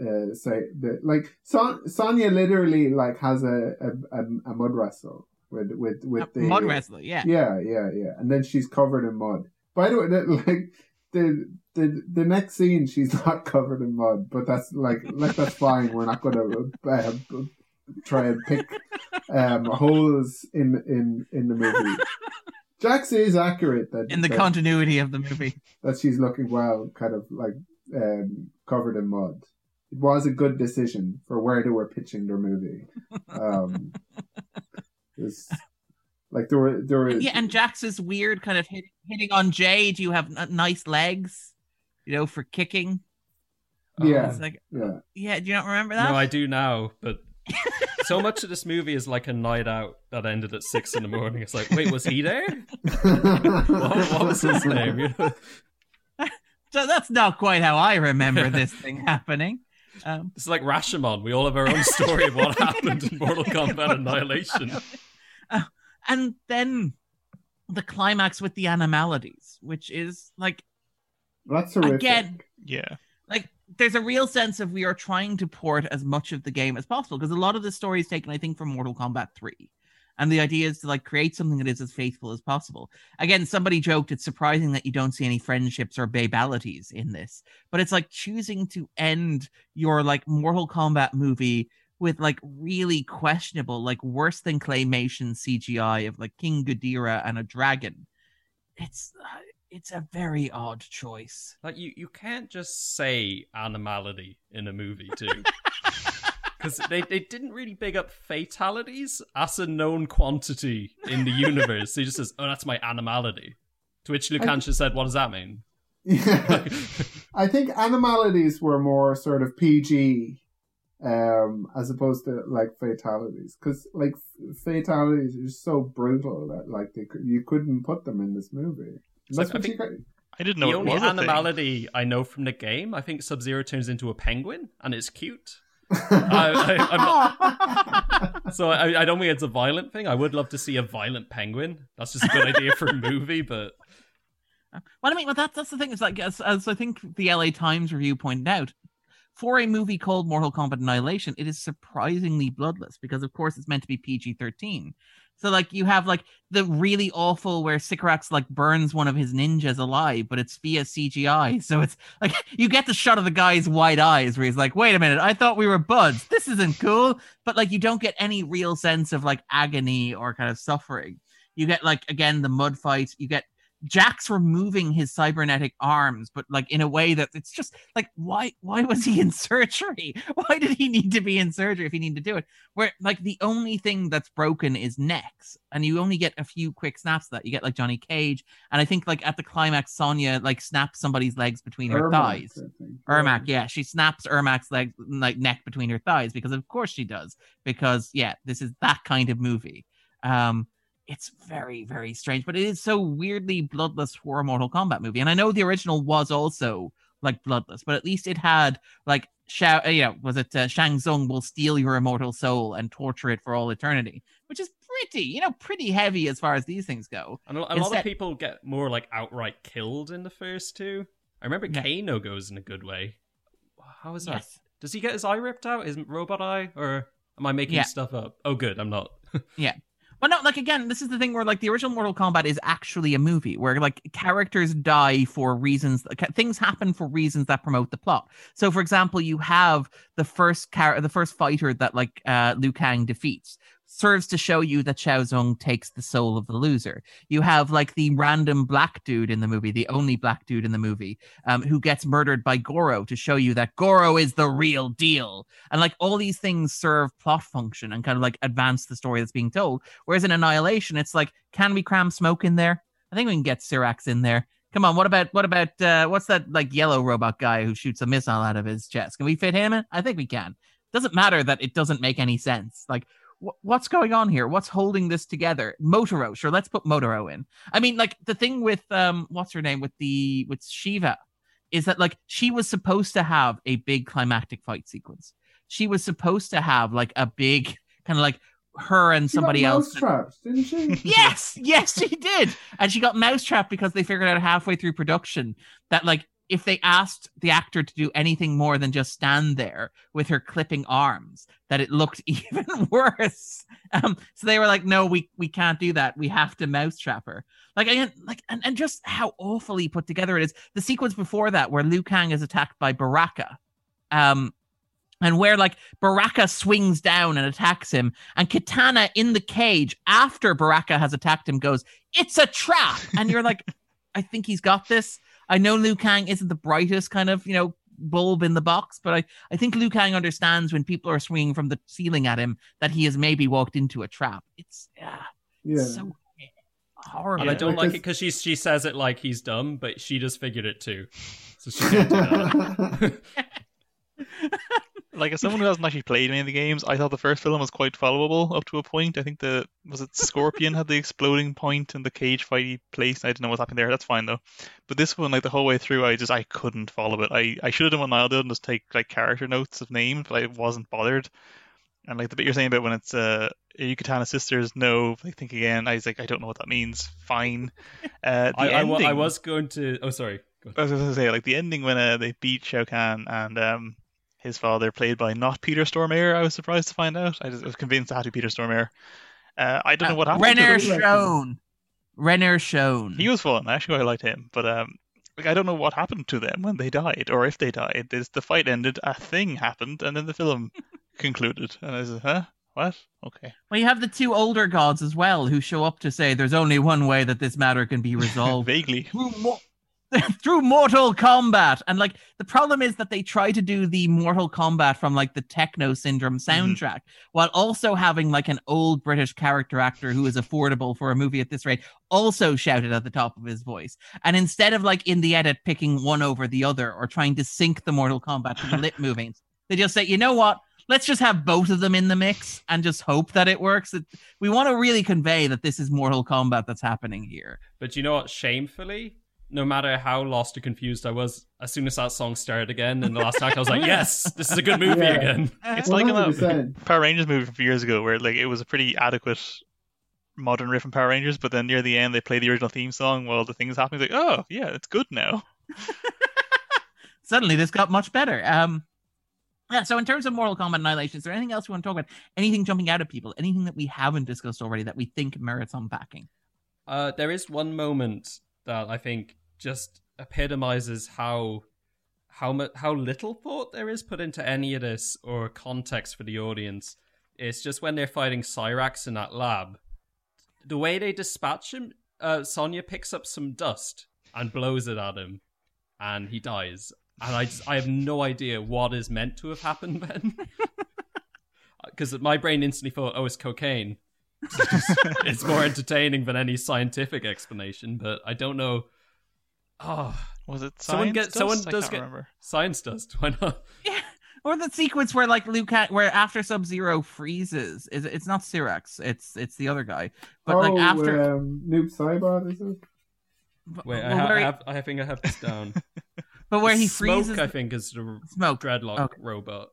uh, say that like Son- Sonya literally like has a a, a, mud wrestle with with with A the mud wrestler yeah. Yeah yeah yeah. And then she's covered in mud. By the way that, like the the the next scene she's not covered in mud but that's like like that's fine. We're not gonna uh, try and pick um holes in in in the movie. Jax is accurate that in the that, continuity of the movie. that she's looking well kind of like um covered in mud it was a good decision for where they were pitching their movie um it's like there were there were yeah, and Jax is weird, kind of hit, hitting on Jade. Do you have nice legs, you know, for kicking. Yeah. It's like, yeah yeah, do you not remember that? No, I do now, but so much of this movie is like a night out that ended at six in the morning. It's like, wait, was he there? What, what was his name? You know? So that's not quite how I remember this thing happening. Um, It's like Rashomon. We all have our own story of what happened in Mortal Kombat Annihilation. and then the climax with the animalities, which is like that's horrific Again. yeah. like there's a real sense of we are trying to port as much of the game as possible because a lot of the story is taken, I think, from Mortal Kombat 3. And the idea is to like create something that is as faithful as possible. Again, somebody joked it's surprising that you don't see any friendships or babalities in this, but it's like choosing to end your like Mortal Kombat movie with like really questionable, like worse than claymation CGI of like King Ghidorah and a dragon. It's uh, it's a very odd choice. Like you, you can't just say animality in a movie too. Because they, they didn't really big up fatalities as a known quantity in the universe. He just says, "Oh, that's my animality." To which Lucantia said, "What does that mean?" Yeah. I think animalities were more sort of PG, um, as opposed to like fatalities, because like f- fatalities are so brutal that like they could, you couldn't put them in this movie. That's like, I what you think- got. I didn't know the it only was a thing. animality I know from the game, I think Sub Zero turns into a penguin, and it's cute. I, I, I'm not, so I, I don't think it's a violent thing. I would love to see a violent penguin. That's just a good idea for a movie, but Well, I mean, well, that's that's the thing. Is like as, as I think the LA Times review pointed out, for a movie called Mortal Kombat Annihilation, it is surprisingly bloodless because, of course, it's meant to be PG thirteen. So, like, you have like the really awful where Sycorax like burns one of his ninjas alive, but it's via CGI. So it's like you get the shot of the guy's wide eyes where he's like, "Wait a minute, I thought we were buds. This isn't cool." But like, you don't get any real sense of like agony or kind of suffering. You get like again the mud fight. You get Jack's removing his cybernetic arms, but like in a way that it's just like why why was he in surgery? Why did he need to be in surgery if he needed to do it? Where like the only thing that's broken is necks, and you only get a few quick snaps of that. You get like Johnny Cage, and I think like at the climax, Sonya like snaps somebody's legs between her Ermac, thighs. Ermac, yeah, she snaps Ermac's leg like neck between her thighs because of course she does. Because yeah, this is that kind of movie. Um, it's very very strange, but it is so weirdly bloodless for a Mortal Kombat movie. And I know the original was also like bloodless, but at least it had like Shao, uh, you know, was it uh, Shang Tsung will steal your immortal soul and torture it for all eternity, which is pretty, you know, pretty heavy as far as these things go. And a, a lot of people get more like outright killed in the first two. I remember Yeah. Kano goes in a good way. How is that? Yes. Does he get his eye ripped out? His robot eye? Or am I making Yeah. stuff up? Oh, good. I'm not. Well, no, like again, this is the thing where like the original Mortal Kombat is actually a movie where like characters die for reasons, ca- things happen for reasons that promote the plot. So, for example, you have the first character, the first fighter that like uh, Liu Kang defeats serves to show you that Shao Tsung takes the soul of the loser. You have like the random black dude in the movie, the only black dude in the movie, um, who gets murdered by Goro to show you that Goro is the real deal. And like all these things serve plot function and kind of like advance the story that's being told. Whereas in Annihilation, it's like, can we cram smoke in there? I think we can get Cyrax in there. Come on, what about what about uh, what's that like yellow robot guy who shoots a missile out of his chest? Can we fit him in? I think we can. Doesn't matter that it doesn't make any sense. Like, what's going on here? What's holding this together? Motaro, sure, let's put Motaro in. I mean, like the thing with um, what's her name with the with Shiva is that like she was supposed to have a big climactic fight sequence. She was supposed to have like a big kind of like her and She got somebody else. mousetrapped, didn't she? yes, yes, she did. And she got mousetrapped because they figured out halfway through production that like if they asked the actor to do anything more than just stand there with her clipping arms, that it looked even worse. Um, so they were like, "No, we we can't do that. We have to mousetrap her." Like again, like and, and just how awfully put together it is. The sequence before that, where Liu Kang is attacked by Baraka, um, and where like Baraka swings down and attacks him, and Katana in the cage after Baraka has attacked him goes, "It's a trap," and you're like, "I think he's got this." I know Liu Kang isn't the brightest kind of you know bulb in the box, but I I think Liu Kang understands when people are swinging from the ceiling at him that he has maybe walked into a trap. It's yeah, Yeah. so horrible. And I don't like it because- because she she says it like he's dumb, but she just figured it too. So she can't do that. Like as someone who hasn't actually played any of the games, I thought the first film was quite followable up to a point. I think the was it Scorpion had the exploding point and the cage fighty place. I didn't know what's happening there. That's fine though. But this one, like the whole way through, I just I couldn't follow it. I, I should have done what Niall did and just take like character notes of names, but I wasn't bothered. And like the bit you're saying about when it's uh Yucatana sisters, no, like think again. I was like, I don't know what that means. Fine. Uh, the I, I, I was going to. Oh, sorry. I was going to say, like the ending when uh, they beat Shao Kahn and um, his father, played by not Peter Stormare. I was surprised to find out. I, just, I was convinced it had to be Peter Stormare. Uh, I don't know what happened. Renner to to him. them. shown. Renner shown. He was fun. I actually quite liked him, but um, like I don't know what happened to them when they died, or if they died. This, the fight ended, a thing happened, and then the film concluded. And I said, huh? What? Okay. Well, you have the two older gods as well who show up to say there's only one way that this matter can be resolved Vaguely. through, mo- through Mortal Kombat. And like the problem is that they try to do the Mortal Kombat from like the Techno Syndrome mm-hmm. soundtrack while also having like an old British character actor who is affordable for a movie at this rate also shouted at the top of his voice. And instead of like in the edit picking one over the other or trying to sync the Mortal Kombat to the lip movements, they just say, you know what? Let's just have both of them in the mix and just hope that it works. It, we want to really convey that this is Mortal Kombat that's happening here. But you know what? Shamefully, no matter how lost or confused I was, as soon as that song started again in the last act, I was like, "Yes, this is a good movie Yeah. again." It's like in that 100%. Power Rangers movie from a few years ago, where like it was a pretty adequate modern riff from Power Rangers, but then near the end they play the original theme song while the thing is happening. It's like, oh yeah, it's good now. Suddenly, this got much better. Um, yeah. So, in terms of Mortal Kombat Annihilation, is there anything else you want to talk about? Anything jumping out at people? Anything that we haven't discussed already that we think merits unpacking? Uh, there is one moment that I think just epitomizes how how how little thought there is put into any of this or context for the audience. It's just when they're fighting Cyrax in that lab. The way they dispatch him, uh, Sonya picks up some dust and blows it at him, and he dies. And I just, I have no idea what is meant to have happened then. Because my brain instantly thought, oh, it's cocaine. it's more entertaining than any scientific explanation, but I don't know. Oh, Was it Someone science get- dust? someone I does can't get- remember. science dust. Why not? Yeah. Or the sequence where like Liu Kang, where after Sub Zero freezes, is it's not Cyrax, it's it's the other guy. But oh, like after, um, Noob Saibot, is it? Wait, I, ha- where I have. I think I have this down. but where he Smoke, freezes I think, is the smoke. dreadlock Okay. robot.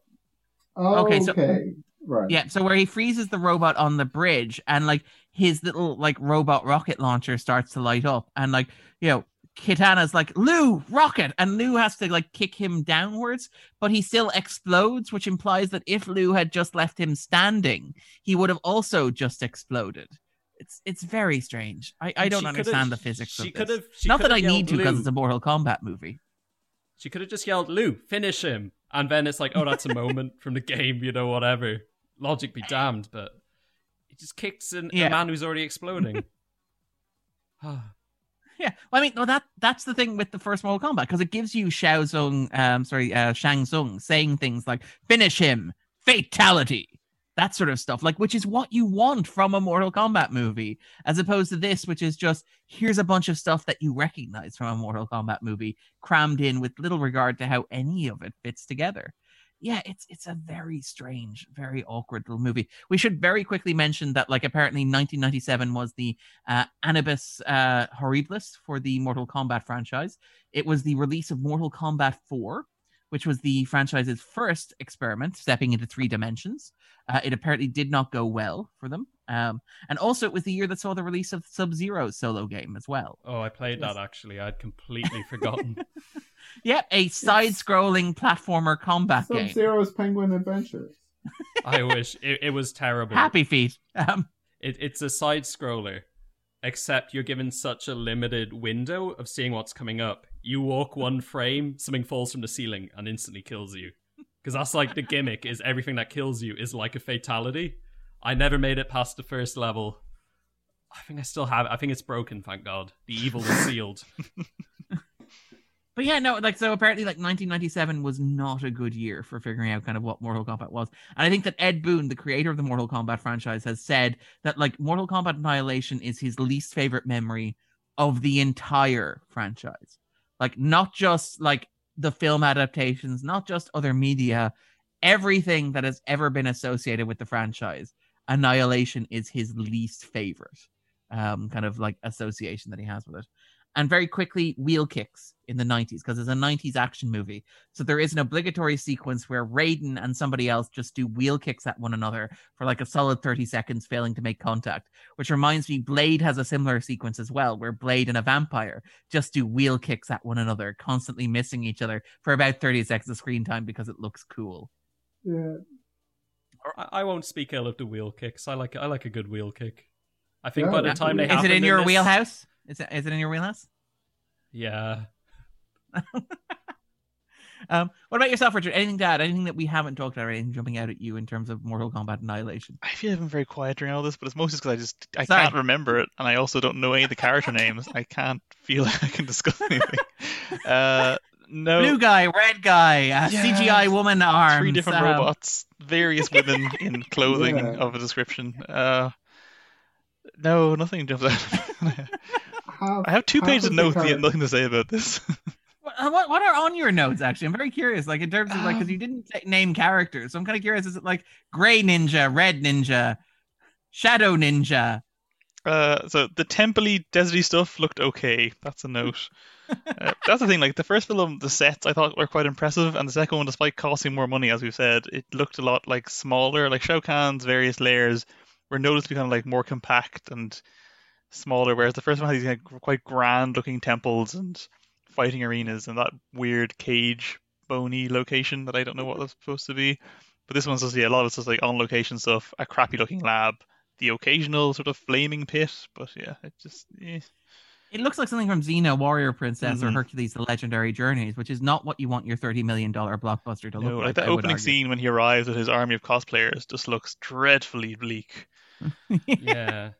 Oh, Okay, okay, so- right. Yeah, so where he freezes the robot on the bridge and like his little like robot rocket launcher starts to light up and like, you know, Kitana's like, Liu, rocket! And Liu has to like kick him downwards, but he still explodes, which implies that if Liu had just left him standing, he would have also just exploded. It's it's very strange. I, I don't understand the physics She of could this. have. she Not that I need to because it's a Mortal Kombat movie. She could have just yelled, Liu, finish him. And then it's like, oh, that's a moment from the game, you know, whatever. Logic be damned, but he just kicks an, Yeah. a man who's already exploding. Ah. Yeah, well, I mean, no, that that's the thing with the first Mortal Kombat because it gives you Shao Tsung, um, sorry, uh, Shang Tsung saying things like "finish him," "fatality," that sort of stuff, like which is what you want from a Mortal Kombat movie, as opposed to this, which is just here's a bunch of stuff that you recognize from a Mortal Kombat movie crammed in with little regard to how any of it fits together. Yeah, it's it's a very strange, very awkward little movie. We should very quickly mention that, like, apparently 1997 was the uh, Annus uh, Horribilis for the Mortal Kombat franchise. It was the release of Mortal Kombat 4, which was the franchise's first experiment stepping into three dimensions. Uh, it apparently did not go well for them. Um, and also, it was the year that saw the release of Sub Zero's solo game as well. Oh, I played that actually. I'd completely forgotten. Yep, a side scrolling platformer combat Sub game. Zero's Penguin Adventures. I wish it, it was terrible. Happy Feet. Um, It, it's a side scroller, except you're given such a limited window of seeing what's coming up. You walk one frame, something falls from the ceiling and instantly kills you. Because that's like the gimmick: is everything that kills you is like a fatality. I never made it past the first level. I think I still have. it. I think it's broken. Thank God. The evil is sealed. But yeah, no, like so apparently like 1997 was not a good year for figuring out kind of what Mortal Kombat was. And I think that Ed Boon, the creator of the Mortal Kombat franchise, has said that like Mortal Kombat Annihilation is his least favorite memory of the entire franchise. Like not just like the film adaptations, not just other media, everything that has ever been associated with the franchise. Annihilation is his least favorite um kind of like association that he has with it and very quickly wheel kicks in the 90s because it's a 90s action movie so there is an obligatory sequence where raiden and somebody else just do wheel kicks at one another for like a solid 30 seconds failing to make contact which reminds me blade has a similar sequence as well where blade and a vampire just do wheel kicks at one another constantly missing each other for about 30 seconds of screen time because it looks cool Yeah. I, I won't speak ill of the wheel kicks. I like I like a good wheel kick. I think Yeah, by the time they is happen it in your this- wheelhouse is it, is it in your wheelhouse Yeah. um what about yourself richard anything to add anything that we haven't talked about or anything jumping out at you in terms of mortal kombat annihilation I feel I've been very quiet during all this, but it's mostly because I just I Sorry. can't remember it, and I also don't know any of the character names. I can't feel like I can discuss anything. Uh, no, blue guy, red guy, uh, Yeah. CGI woman arms. three different um, robots, various women in clothing Yeah. of a description. Uh, no, nothing jumps out. Half, I have two pages of of notes, yet nothing to say about this. What, uh, what what are on your notes? Actually, I'm very curious. Like in terms of like, because Um, you didn't say, name characters, so I'm kind of curious. Is it like Gray Ninja, Red Ninja, Shadow Ninja? Uh, so the temple-y, deserty stuff looked okay. That's a note. uh, that's the thing. Like the first film, the sets I thought were quite impressive, and the second one, despite costing more money, as we've said, it looked a lot like smaller. Like Shao Kahn's various layers were noticeably kind of like more compact and smaller, whereas the first one had these like, quite grand-looking temples and fighting arenas and that weird cage bony location that I don't know what that's supposed to be. But this one's just yeah, a lot of it's just like on location stuff, a crappy looking lab, the occasional sort of flaming pit, but yeah, it just eh. It looks like something from Xena, Warrior Princess, or Mhm. Hercules: The Legendary Journeys, which is not what you want your thirty million dollar blockbuster to look like. like that I opening scene when he arrives with his army of cosplayers just looks dreadfully bleak. yeah.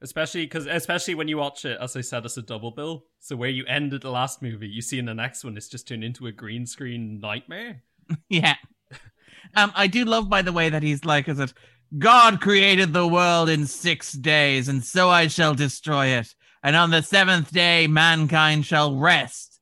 Especially because, especially when you watch it, as I said, as a double bill. So where you ended the last movie, you see in the next one, it's just turned into a green screen nightmare. Yeah. Um, I do love, by the way, that he's like, is it God created the world in six days, and so I shall destroy it. And on the seventh day, mankind shall rest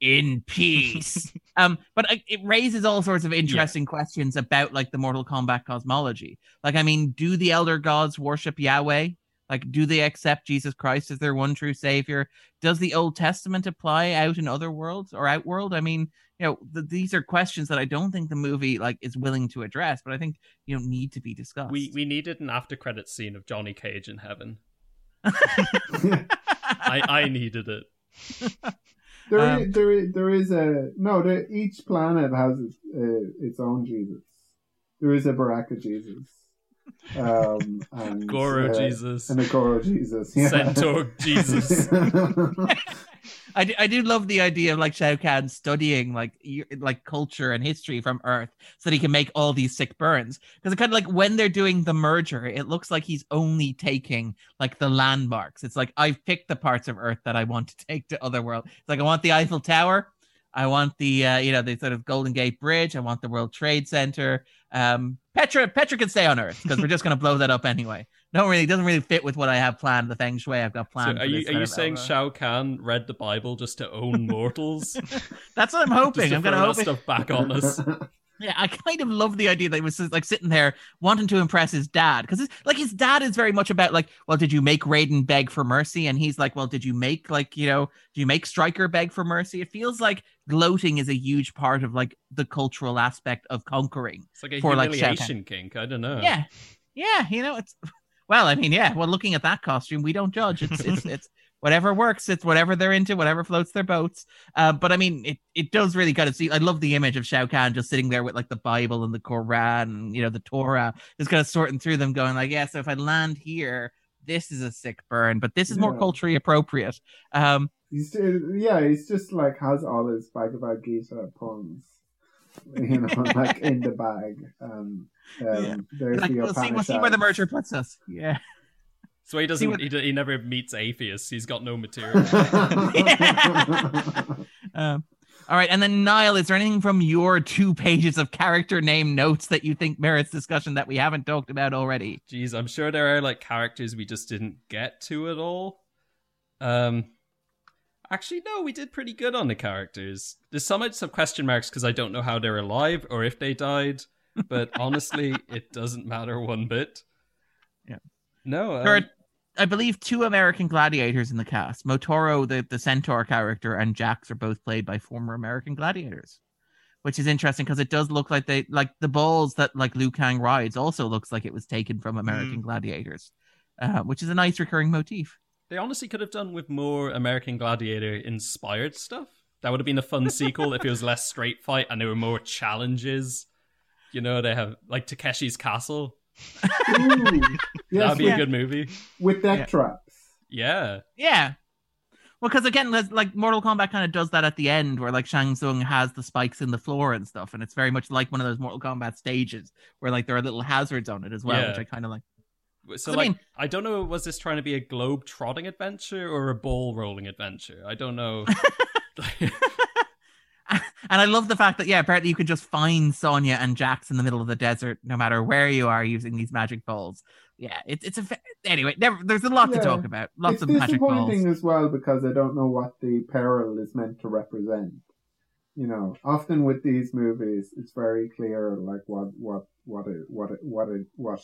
in peace. um, but it raises all sorts of interesting questions about like the Mortal Kombat cosmology. Like, I mean, do the Elder Gods worship Yahweh? Like, do they accept Jesus Christ as their one true savior? Does the Old Testament apply out in other worlds or outworld? I mean, you know, th- these are questions that I don't think the movie like is willing to address, but I think you know need to be discussed. We we needed an after credit scene of Johnny Cage in heaven. I I needed it. There, Um, is, there, is, there is a no. There, each planet has its, uh, its own Jesus. There is a Baraka Jesus, um, and Goro uh, Jesus. and a Goro Jesus, yeah. Centaur Jesus. I do, I do love the idea of like Shao Kahn studying like y- like culture and history from Earth so that he can make all these sick burns. Because it kind of like when they're doing the merger, it looks like he's only taking like the landmarks. It's like I've picked the parts of Earth that I want to take to other world. It's like I want the Eiffel Tower, I want the uh, you know the sort of Golden Gate Bridge, I want the World Trade Center. Um, Petra Petra can stay on Earth because we're just gonna blow that up anyway. Don't really doesn't really fit with what I have planned. The Feng Shui I've got So planned. are you are you saying era. Shao Kahn read the Bible just to own mortals? That's what I'm just hoping. to I'm gonna throw hope. stuff back on us. Yeah, I kind of love the idea that he was just, like sitting there wanting to impress his dad because like his dad is very much about like, well, did you make Raiden beg for mercy? And he's like, well, did you make like you know, do you make Stryker beg for mercy? It feels like gloating is a huge part of like the cultural aspect of conquering. It's like a For, like, Shao Kahn. kink. I don't know. Yeah, yeah, you know, it's well, I mean, yeah. Well, looking at that costume, we don't judge. It's it's it's whatever works. It's whatever they're into, whatever floats their boats. Uh, but I mean, it it does really kind of see. I love the image of Shao Kahn just sitting there with like the Bible and the Quran, and, you know, the Torah, just kind of sorting through them, going like, yeah. So if I land here, this is a sick burn, but this is more Yeah. culturally appropriate. Um, he's yeah, he's just like has all his Bhagavad Gita puns, you know, like in the bag. Um, um, Yeah. There's like, the we'll see, we'll see where the merger puts us. Yeah. So he doesn't. what- he, he never meets atheists. He's got no material. Um, all right, and then Niall, is there anything from your two pages of character name notes that you think merits discussion that we haven't talked about already? Jeez, I'm sure there are like characters we just didn't get to at all. Um, actually, no, we did pretty good on the characters. There's some some question marks because I don't know how they're alive or if they died. But honestly, it doesn't matter one bit. Yeah. No. Um, There are, I believe, two American gladiators in the cast. Motaro, the, the centaur character, and Jax are both played by former American gladiators, which is interesting because it does look like they like the balls that like Liu Kang rides also looks like it was taken from American gladiators, uh, which is a nice recurring motif. They honestly could have done with more American Gladiator inspired stuff. That would have been a fun sequel if it was less straight fight and there were more challenges. You know, they have like Takeshi's Castle. Ooh, yes, That'd be yeah. a good movie. with death Yeah. traps. Yeah. Yeah. Well, because again, like Mortal Kombat kind of does that at the end, where like Shang Tsung has the spikes in the floor and stuff, and it's very much like one of those Mortal Kombat stages where like there are little hazards on it as well, Yeah. which I kind of like. So I like mean- I don't know was this trying to be a globe trotting adventure or a ball rolling adventure? I don't know. and I love the fact that yeah, apparently you can just find Sonya and Jax in the middle of the desert, no matter where you are, using these magic balls. Yeah, it's it's a fa- anyway. Never, there's a lot Yeah. to talk about. Lots it's of magic balls. disappointing as well because I don't know what the peril is meant to represent. You know, often with these movies, it's very clear like what what what it, what it, what it, what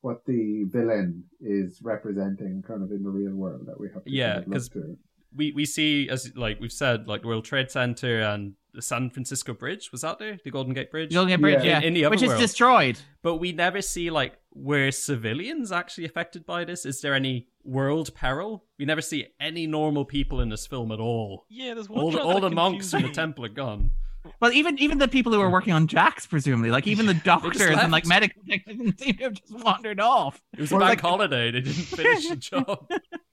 what the villain is representing, kind of in the real world that we have. To Yeah, kind of look 'cause to. we we see as like we've said, like the World Trade Center and the San Francisco Bridge was that there, the Golden Gate Bridge. Golden Gate Bridge, Yeah. yeah, In the other which is world. destroyed. But we never see like were civilians actually affected by this? Is there any world peril? We never see any normal people in this film at all. Yeah, there's one All the, all the monks confused from the temple are gone. Well, even even the people who were working on Jax, presumably, like even the doctors and like medical technicians seem to have just wandered off. It was a Well, bank like- holiday. They didn't finish the job.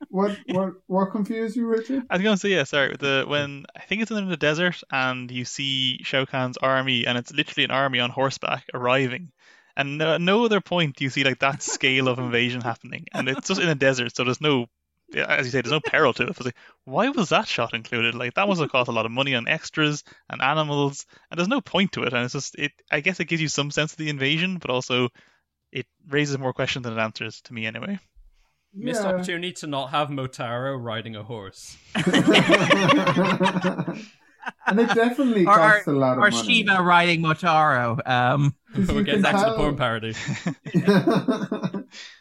What what what confused you, Richard? I was going to say, yeah, sorry. The when I think it's in the desert, and you see Shao Kahn's army, and it's literally an army on horseback arriving, and no, no other point do you see like that scale of invasion happening, and it's just in a desert, so there's no, yeah, as you say, there's no peril to it. I like, why was that shot included? Like that must have cost a lot of money on extras and animals, and there's no point to it, and it's just it. I guess it gives you some sense of the invasion, but also it raises more questions than it answers to me anyway. Missed opportunity to not have Motaro riding a horse. and it definitely Or- costs a lot of Or money. Shiva riding Motaro. Um, 'Cause We're getting can back to the tell- porn parody.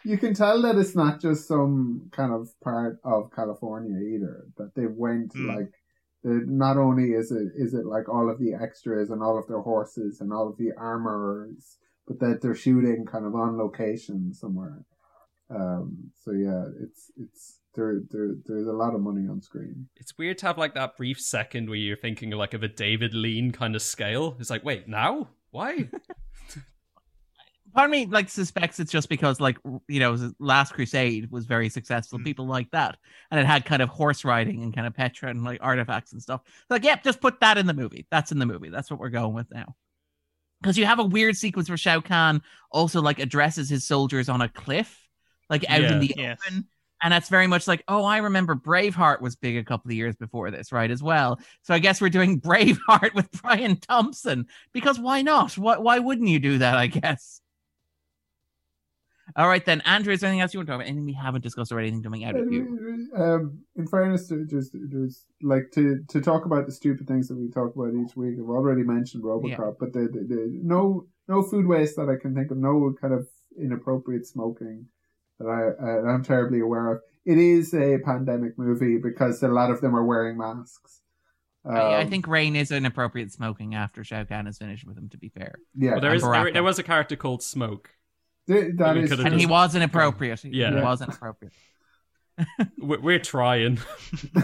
you can tell that it's not just some kind of part of California either. That they went Hmm. like, not only is it is it like all of the extras and all of their horses and all of the armorers, but that they're shooting kind of on location somewhere. Um, so yeah, it's it's there there there's a lot of money on screen. It's weird to have like that brief second where you're thinking like of a David Lean kind of scale. It's like, wait, now? Why? part of me like suspects it's just because like you know last crusade was very successful Mm. people like that. And it had kind of horse riding and kind of petra and like artifacts and stuff. Like yep just put that in the movie. That's in the movie. That's what we're going with now. Because you have a weird sequence where shao kahn also like addresses his soldiers on a cliff like out Yeah. in the Yes. open. And that's very much like oh i remember braveheart was big a couple of years before this right as well. So i guess we're doing braveheart with brian thompson. Because why not? Why, why wouldn't you do that i guess all right then, Andrew. Is there anything else you want to talk about? Anything we haven't discussed or anything coming out of you? Um, in fairness, to just there's like to to talk about the stupid things that we talk about each week. I've already mentioned RoboCop, Yeah. but the, the, the no no food waste that I can think of, no kind of inappropriate smoking that I uh, I'm terribly aware of. It is a pandemic movie because a lot of them are wearing masks. I, I Um, think Rain is inappropriate smoking after Shao Kahn is finished with him. To be fair, yeah, Well, there and is there, there was a character called Smoke. Th- that we is and true. he was inappropriate. Yeah. he Yeah. was inappropriate. We're, we're trying. We're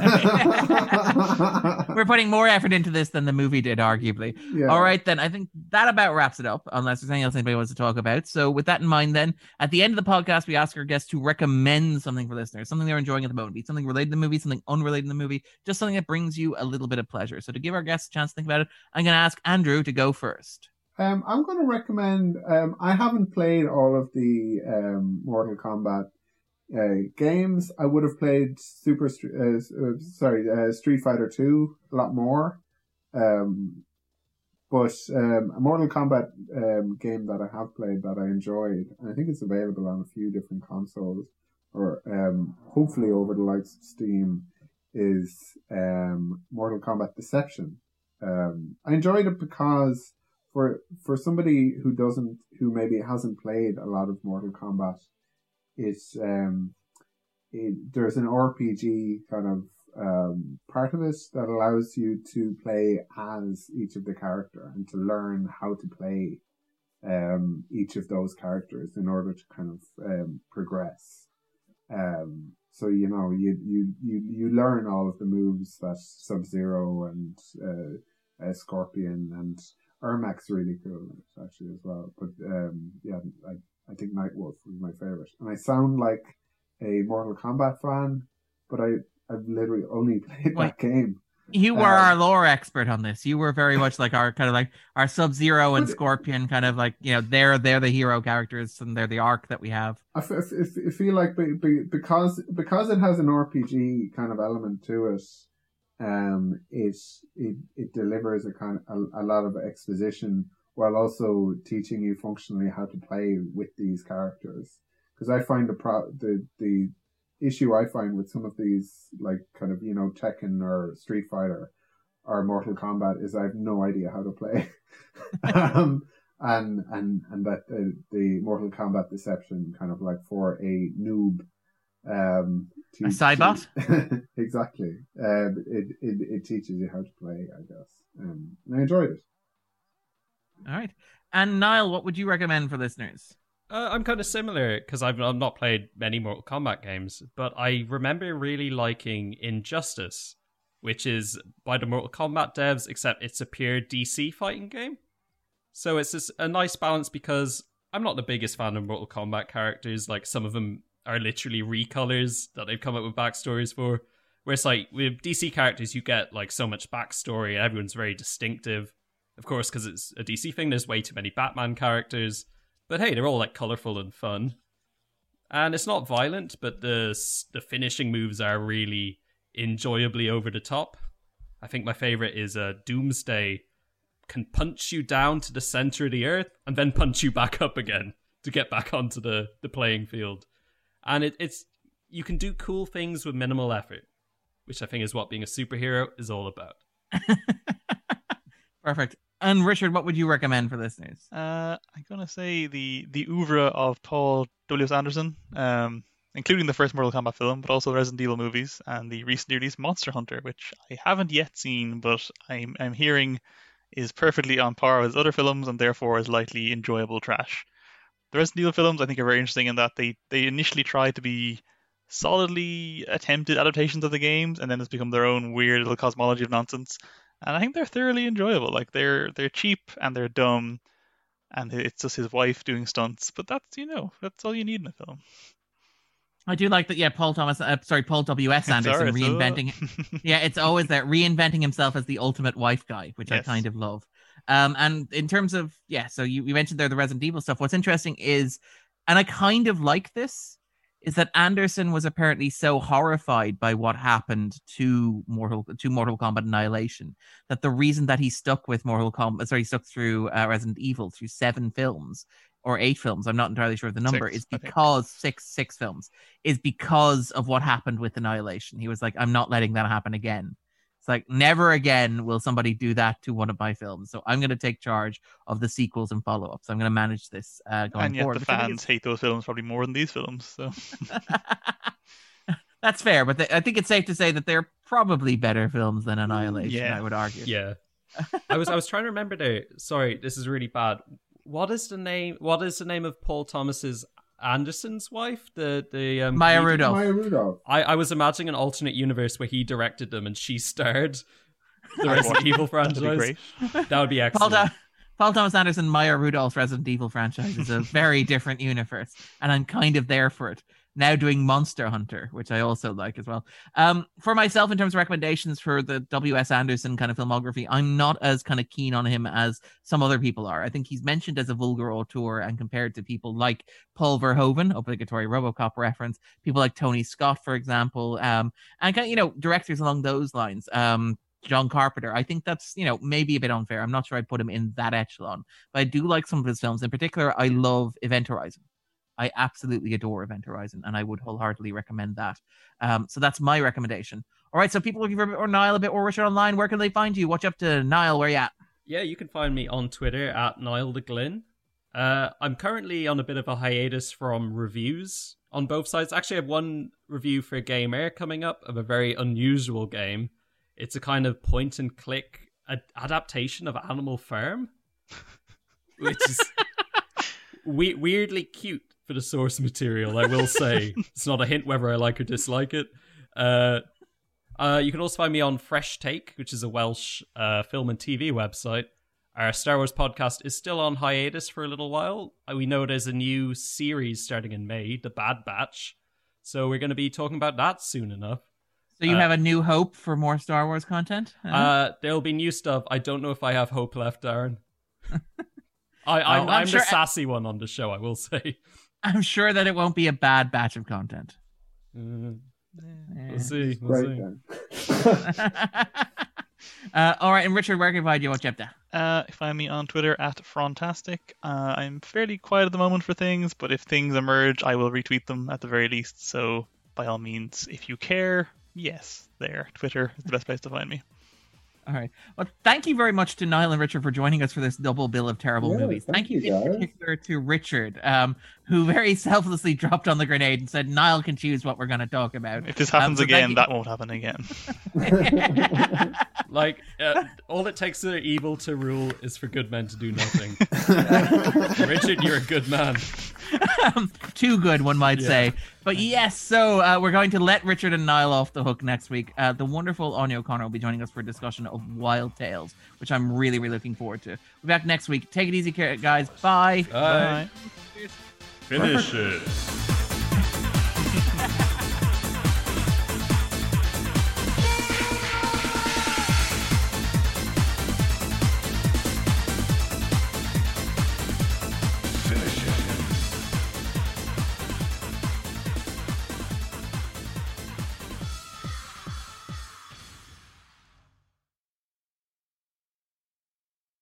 putting more effort into this than the movie did, arguably. yeah. All right, then. I think that about wraps it up, unless there's anything else anybody wants to talk about. So, with that in mind, then, at the end of the podcast, we ask our guests to recommend something for listeners, something they're enjoying at the moment, be something related to the movie, something unrelated to the movie, just something that brings you a little bit of pleasure. So, to give our guests a chance to think about it, I'm going to ask Andrew to go first. Um, I'm going to recommend. Um, I haven't played all of the um, Mortal Kombat uh, games. I would have played Super. Uh, uh, sorry, uh, Street Fighter Two a lot more. Um, but um, a Mortal Kombat um, game that I have played that I enjoyed. I think it's available on a few different consoles, or hopefully over the likes of Steam. Is Mortal Kombat Deception. I enjoyed it because for for somebody who doesn't who maybe hasn't played a lot of Mortal Kombat, it's um it, there's an RPG kind of um part of it that allows you to play as each of the character and to learn how to play um each of those characters in order to kind of um progress. Um so you know you you you you learn all of the moves that Sub Zero and uh, uh, Scorpion and Ermac's really cool actually as well. But um, yeah, I, I think Nightwolf was my favorite. And I sound like a Mortal Kombat fan, but I I've literally only played Wait. that game. You were Um, our lore expert on this. You were very much like our kind of like our Sub Zero and Scorpion, kind of like you know they're they're the hero characters and they're the arc that we have. I, f- f- f- I feel like be, be, because because it has an RPG kind of element to it, um, it it it delivers a kind of a, a lot of exposition while also teaching you functionally how to play with these characters. Because I find the pro the the issue I find with some of these like kind of you know Tekken or Street Fighter or Mortal Kombat is I have no idea how to play. um, and and and that the, the Mortal Kombat Deception kind of like for a noob. Um, to, A Saibot? to- exactly. Um, it, it it teaches you how to play, I guess. Um, and I enjoyed it. All right, and Niall, what would you recommend for listeners? Uh, I'm kind of similar because I've, I've not played many Mortal Kombat games, but I remember really liking Injustice, which is by the Mortal Kombat devs, except it's a pure DC fighting game. So it's just a nice balance because I'm not the biggest fan of Mortal Kombat characters. Like some of them are literally recolors that they've come up with backstories for. Whereas like with DC characters, you get like so much backstory. and Everyone's very distinctive. Of course, because it's a DC thing, there's way too many Batman characters. But hey, they're all like colorful and fun. And it's not violent, but the the finishing moves are really enjoyably over the top. I think my favorite is uh, Doomsday can punch you down to the center of the earth and then punch you back up again to get back onto the, the playing field. And it, it's you can do cool things with minimal effort, which I think is what being a superhero is all about. Perfect. And Richard, what would you recommend for listeners? Uh, I'm going to say the the oeuvre of Paul W. S. Anderson, um, including the first Mortal Kombat film, but also Resident Evil movies and the recently released Monster Hunter, which I haven't yet seen, but I'm I'm hearing is perfectly on par with other films and therefore is likely enjoyable trash. The Resident Evil films I think are very interesting in that they they initially try to be solidly attempted adaptations of the games and then it's become their own weird little cosmology of nonsense. And I think they're thoroughly enjoyable. Like they're they're cheap and they're dumb and it's just his wife doing stunts, but that's you know, that's all you need in a film. I do like that. Yeah, Paul Thomas. Uh, sorry, Paul W. S. Anderson Sorry, so- reinventing. yeah, it's always that reinventing himself as the ultimate wife guy, which I kind of love. Um, and in terms of yeah, so you, you mentioned there the Resident Evil stuff. What's interesting is, and I kind of like this, is that Anderson was apparently so horrified by what happened to Mortal to Mortal Kombat Annihilation that the reason that he stuck with Mortal Kombat, sorry, he stuck through uh, Resident Evil through seven films or eight films. I'm not entirely sure of the number. Six, is because six six films is because of what happened with Annihilation. He was like, I'm not letting that happen again. It's like never again will somebody do that to one of my films. So I'm going to take charge of the sequels and follow-ups. I'm going to manage this uh, going and yet forward. the which I fans hate those films probably more than these films. So That's fair, but th- I think it's safe to say that they're probably better films than Annihilation. Yeah. I would argue. Yeah. I was I was trying to remember there. Sorry, this is really bad. What is the name? What is the name of Paul Thomas's Anderson's wife? The the um, Maya comedian? Rudolph. Maya Rudolph. I, I was imagining an alternate universe where he directed them and she starred the Resident watch Evil that'd franchise. That would be Paul, excellent. Paul Thomas Anderson, Maya Rudolph's Resident Evil franchise is a very different universe, and I'm kind of there for it. Now doing Monster Hunter, which I also like as well. Um, for myself, in terms of recommendations for the W.S. Anderson kind of filmography, I'm not as kind of keen on him as some other people are. I think he's mentioned as a vulgar auteur and compared to people like Paul Verhoeven, obligatory RoboCop reference, people like Tony Scott, for example, um, and kind of, you know directors along those lines. Um, John Carpenter. I think that's, you know, maybe a bit unfair. I'm not sure I'd put him in that echelon, but I do like some of his films. In particular, I love Event Horizon. I absolutely adore Event Horizon, and I would wholeheartedly recommend that. Um, so that's my recommendation. All right, so people looking for more Niall, a bit more Richard online, where can they find you? Watch up to Niall, where you at? Yeah, you can find me on Twitter at Niall the Glynn. Uh, I'm currently on a bit of a hiatus from reviews on both sides. Actually, I have one review for Game Air coming up of a very unusual game. It's a kind of point and click ad- adaptation of Animal Farm, which is we- weirdly cute for the source material. I will say it's not a hint whether I like or dislike it. Uh, uh, you can also find me on Fresh Take, which is a Welsh uh, film and TV website. Our Star Wars podcast is still on hiatus for a little while. Uh, We know there's a new series starting in May, The Bad Batch. So we're going to be talking about that soon enough. So you Uh, have a new hope for more Star Wars content? Uh, there'll be new stuff. I don't know if I have hope left, Darren. I, I'm, I'm I'm sure- the sassy one on the show, I will say. I'm sure that it won't be a bad batch of content. Uh, Eh. we'll see. We'll Great see. uh, all right, and Richard, where can I find you? Watch up to? Uh, find me on Twitter at Frontastic. Uh, I'm fairly quiet at the moment for things, but if things emerge, I will retweet them at the very least. So, by all means, if you care, yes, there. Twitter is the best place to find me. All right. Well, thank you very much to Niall and Richard for joining us for this double bill of terrible Yeah, movies. thank Thank, you, you, in particular to Richard, um, who very selflessly dropped on the grenade and said Niall can choose what we're going to talk about. If this Um, happens so again, that won't happen again. Like, uh, all it takes for evil to rule is for good men to do nothing. Richard, you're a good man. Too good, one might Yeah. say. But yes, so uh, we're going to let Richard and Niall off the hook next week. Uh, the wonderful Anya O'Connor will be joining us for a discussion of Wild Tales, which I'm really, really looking forward to. We'll be back next week. Take it easy, guys. Bye. Bye. Finish it.